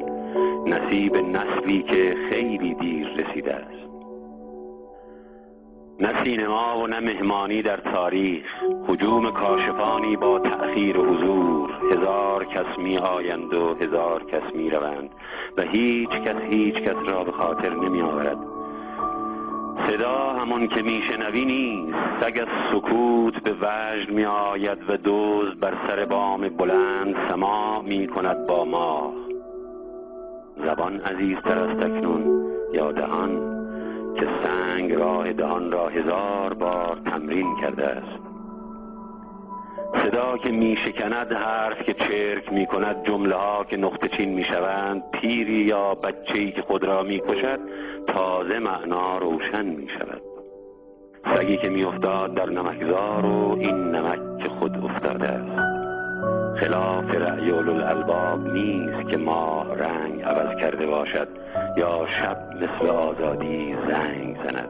نصیب نسلی که خیلی دیر رسیده است. نه سینما و نه مهمانی در تاریخ. حجوم کاشفانی با تأخیر حضور. هزار کس می آیند و هزار کس می روند و هیچ کس هیچ کس را به خاطر نمی آورد صدا همان که میشنوی نیست. سگ از سکوت به وجد می آید و دوز بر سر بام بلند سما می کند با ماه. زبان عزیزتر از تکنون یا دهان. که سنگ راه دهان را هزار بار تمرین کرده است. صدا که می شکند حرف که چرک می کند جمله ها که نقطه چین می شوند پیری یا بچه‌ای که خود را می کشد تازه معنا روشن می شود. سگی که می افتاد در نمکزار و این نمک که خود افتاده است. خلاف رأی الالباب نیست که ماه رنگ عوض کرده باشد یا شب مثل آزادی زنگ زند.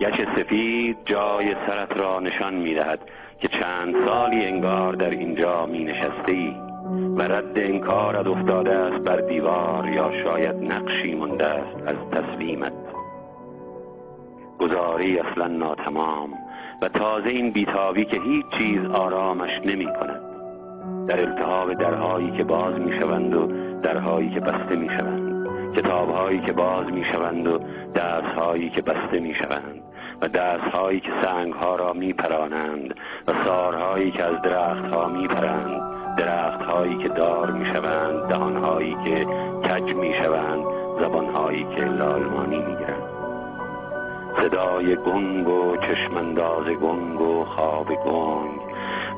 گچ سفید جای سرت را نشان می دهد که چند سالی انگار در اینجا می نشسته ای و رد انکارت افتاده است بر دیوار یا شاید نقشی مانده است از تسلیمت گزاری اصلا ناتمام. و تازه این بیتابی که هیچ چیز آرامش نمی کند. در التهاب درهایی که باز می شوند و درهایی که بسته می شوند. کتابهایی که باز می شوند و درسهایی که بسته می شوند. و دستهایی که سنگها را می پرانند و سارهایی که از درختها می پرند. درختهایی که دار می شوند دهانهایی که کج می شوند زبانهایی که لالمانی می گیرند صدای گنگ و چشمانداز گنگ و خواب گنگ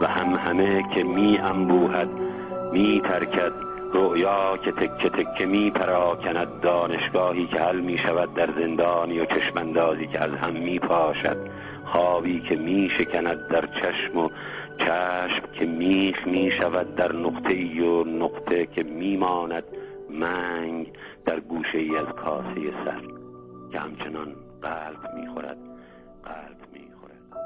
و هم همه که می انبوهد می ترکد رؤیا که تکه تکه می پراکند دانشگاهی که حل می شود در زندانی و چشماندازی که از هم می پاشد خوابی که می شکند در چشم و چشم که میخ می شود در نقطه ای و نقطه که می ماند منگ در گوشه ای از کاسه سر. که همچنان قلب می خورد قلب می خورد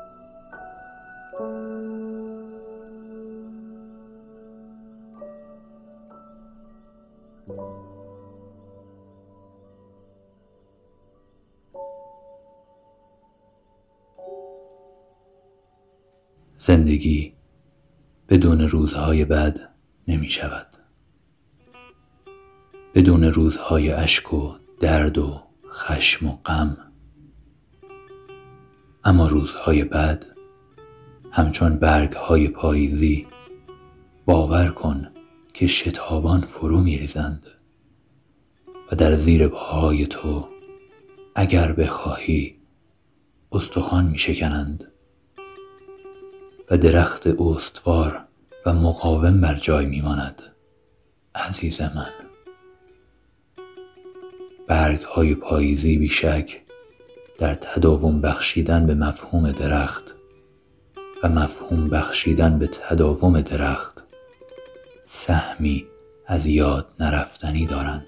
زندگی بدون روزهای بد نمی شود بدون روزهای اشک و درد و خشم و غم اما روزهای بد همچون برگ های پاییزی باور کن که شتابان فرو می ریزند و در زیر پاهای تو اگر بخواهی استخوان می شکنند و درخت استوار و مقاوم بر جای می ماند عزیز من. برگ های پاییزی بیشک در تداوم بخشیدن به مفهوم درخت و مفهوم بخشیدن به تداوم درخت سهمی از یاد نرفتنی دارند.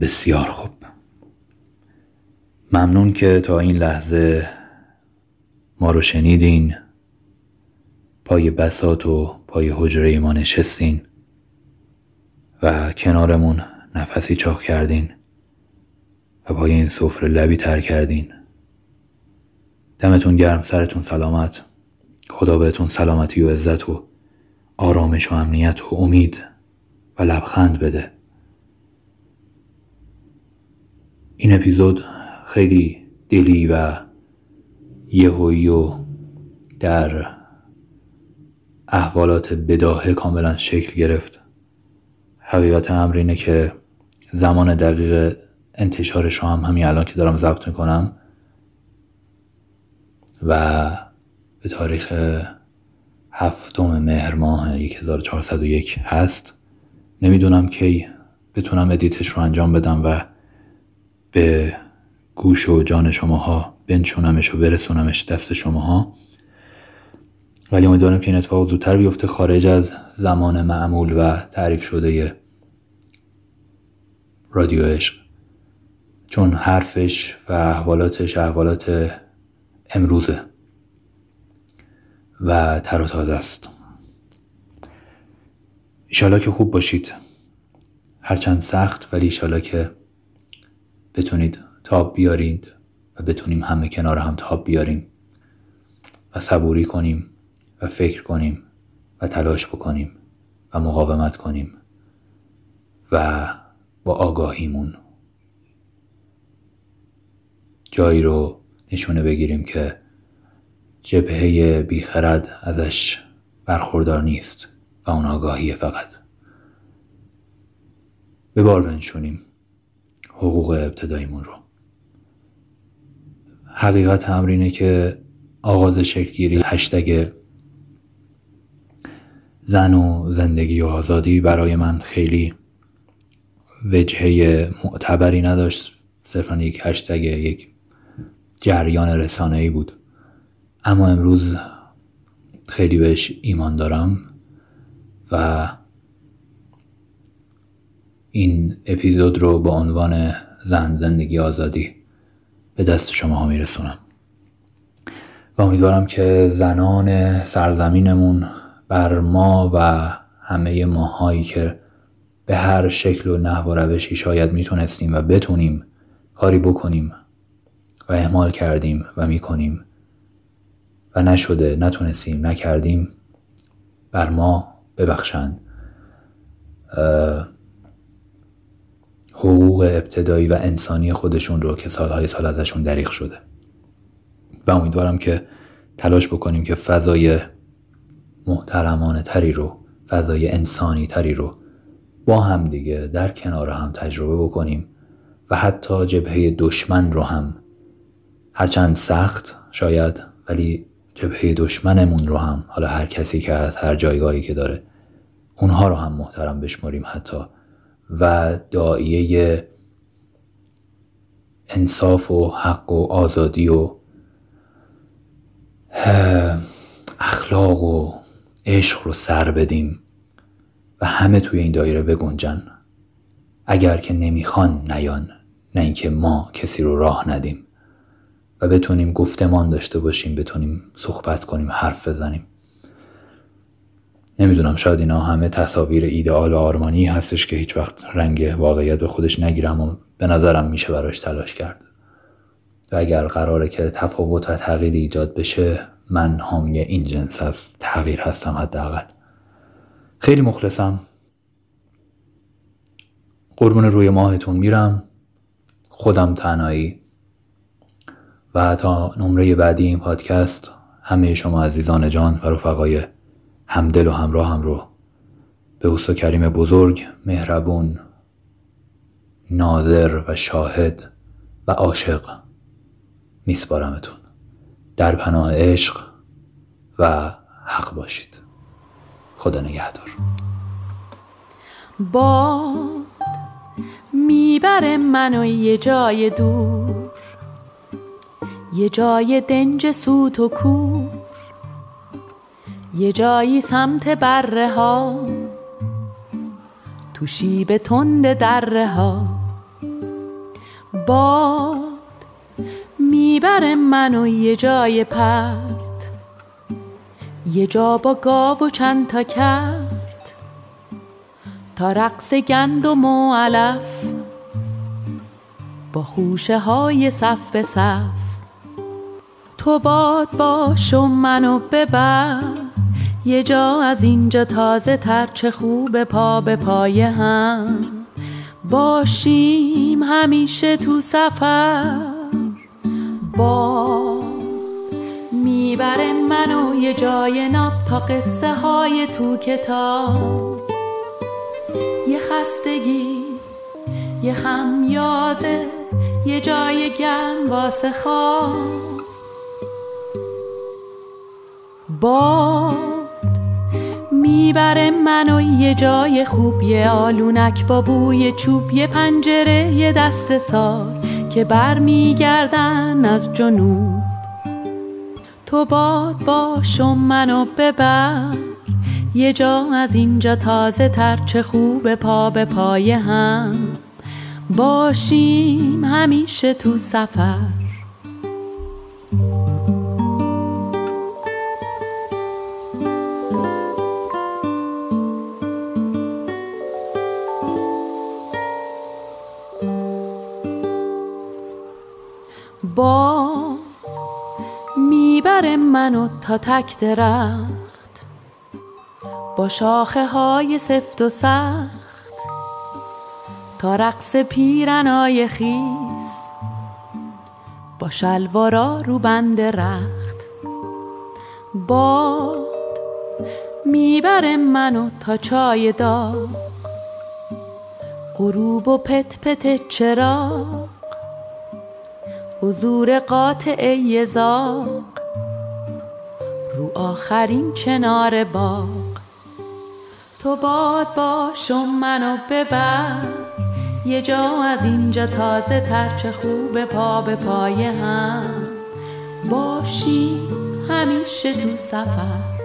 بسیار خوب. ممنون که تا این لحظه ما رو شنیدین. پای بسات و پای حجره ما نشستین و کنارمون نفسی چاق کردین و پای این سفره لبی تر کردین. دمتون گرم سرتون سلامت. خدا بهتون سلامتی و عزت و آرامش و امنیت و امید و لبخند بده. این اپیزود خیلی دلی و یهویی و در احوالات بداهه کاملا شکل گرفت. حقیقت امر اینه که زمان دقیق انتشارش هم همین الان که دارم ضبط می‌کنم و به تاریخ هفتم مهر ماه 1401 هست. نمی‌دونم کی بتونم ادیتش رو انجام بدم و به گوش و جان شماها بنشونمش و برسونمش دست شماها. ولی امیدوارم که این اتفاق زودتر بیفته خارج از زمان معمول و تعریف شده رادیو عشق. چون حرفش و احوالاتش احوالات امروزه و تر و تازه است. ایشالا که خوب باشید. هرچند سخت ولی ایشالا که بتونید تاب بیارید و بتونیم همه کنار هم تاب بیاریم و صبوری کنیم و فکر کنیم و تلاش بکنیم و مقاومت کنیم و با آگاهیمون جایی رو نشونه بگیریم که جبهه بیخرد ازش برخوردار نیست و اون آگاهیه فقط. به بار بنشونیم. حقوق ابتداییمون رو. حقیقت امر اینه که آغاز شکلگیری هشتگ زن و زندگی و آزادی برای من خیلی وجهه معتبری نداشت. صرفا یک هشتگ یک جریان رسانه ای بود. اما امروز خیلی بهش ایمان دارم و این اپیزود رو با عنوان زن زندگی آزادی به دست شما ها میرسونم. و امیدوارم که زنان سرزمینمون بر ما و همه ماهایی که به هر شکل و نحو و روشی شاید می‌تونستیم و بتونیم کاری بکنیم و اعمال کردیم و می‌کنیم و نشده نتونستیم نکردیم بر ما ببخشند. حقوق ابتدایی و انسانی خودشون رو که سالهای سال ازشون دریغ شده. و امیدوارم که تلاش بکنیم که فضای محترمانه تری رو فضای انسانی تری رو با هم دیگه در کنار هم تجربه بکنیم و حتی جبهه دشمن رو هم. هرچند سخت شاید ولی جبهه دشمنمون رو هم حالا هر کسی که از هر جایگاهی که داره اونها رو هم محترم بشمریم حتی. و دایه انصاف و حق و آزادی و اخلاق و عشق رو سر بدیم و همه توی این دایره بگنجن. اگر که نمی‌خوان نیان نه اینکه ما کسی رو راه ندیم. و بتونیم گفتمان داشته باشیم بتونیم صحبت کنیم حرف بزنیم. نمی‌دونم شاید اینا همه تصاویر ایدئال و آرمانی هستش که هیچ وقت رنگ واقعیت به خودش نگیرم و به نظرم میشه براش تلاش کرد. و اگر قراره که تفاوت و تغییر ایجاد بشه من حامی این جنس از تغییر هستم حداقل. خیلی مخلصم. قربون روی ماهتون میرم. خودم تنهایی. و تا نمره بعدی این پادکست همه شما عزیزان جان و رفقای همدل و همراه هم رو. به اوستا کریم بزرگ مهربون ناظر و شاهد و عاشق. میسپارمتون. در پناه عشق و حق باشید. خدا نگهدار. باد می‌بره منو یه جای دور یه جای دنج سوت و کور. یه جایی سمت بره ها. تو شیب تند دره ها. باد می‌بره منو یه جای پرت. یه جا با گاو و چند تا کرد تا رقص گندم و علف با خوشه های صف به صف. تو باد باش و منو ببر. یه جا از اینجا تازه تر چه خوب پا به پای هم باشیم همیشه تو سفر. با می‌بره منو یه جای ناب تا قصه های تو کتاب. یه خستگی یه خمیازه یه جای گرم واسه خواب. باد می‌بره منو یه جای خوب یه آلونک با بوی چوب یه پنجره یه دست سار که برمیگردن از جنوب. تو باد باش و منو ببر یه جا از اینجا تازه تر چه خوب پا به پای هم باشیم همیشه تو سفر. با می‌بره منو تا تک درخت با شاخه های سفت و سخت تا رقص پیرنای خیس با شلوارا رو بند رخت. باد می‌بره منو تا چای داغ غروب و پت پت چراغ حضور قاطع یزاق. رو آخرین چنار باغ. تو باد باش و منو ببر. یه جا از اینجا تازه تر چه خوب پا به پای هم. باشی همیشه تو سفر.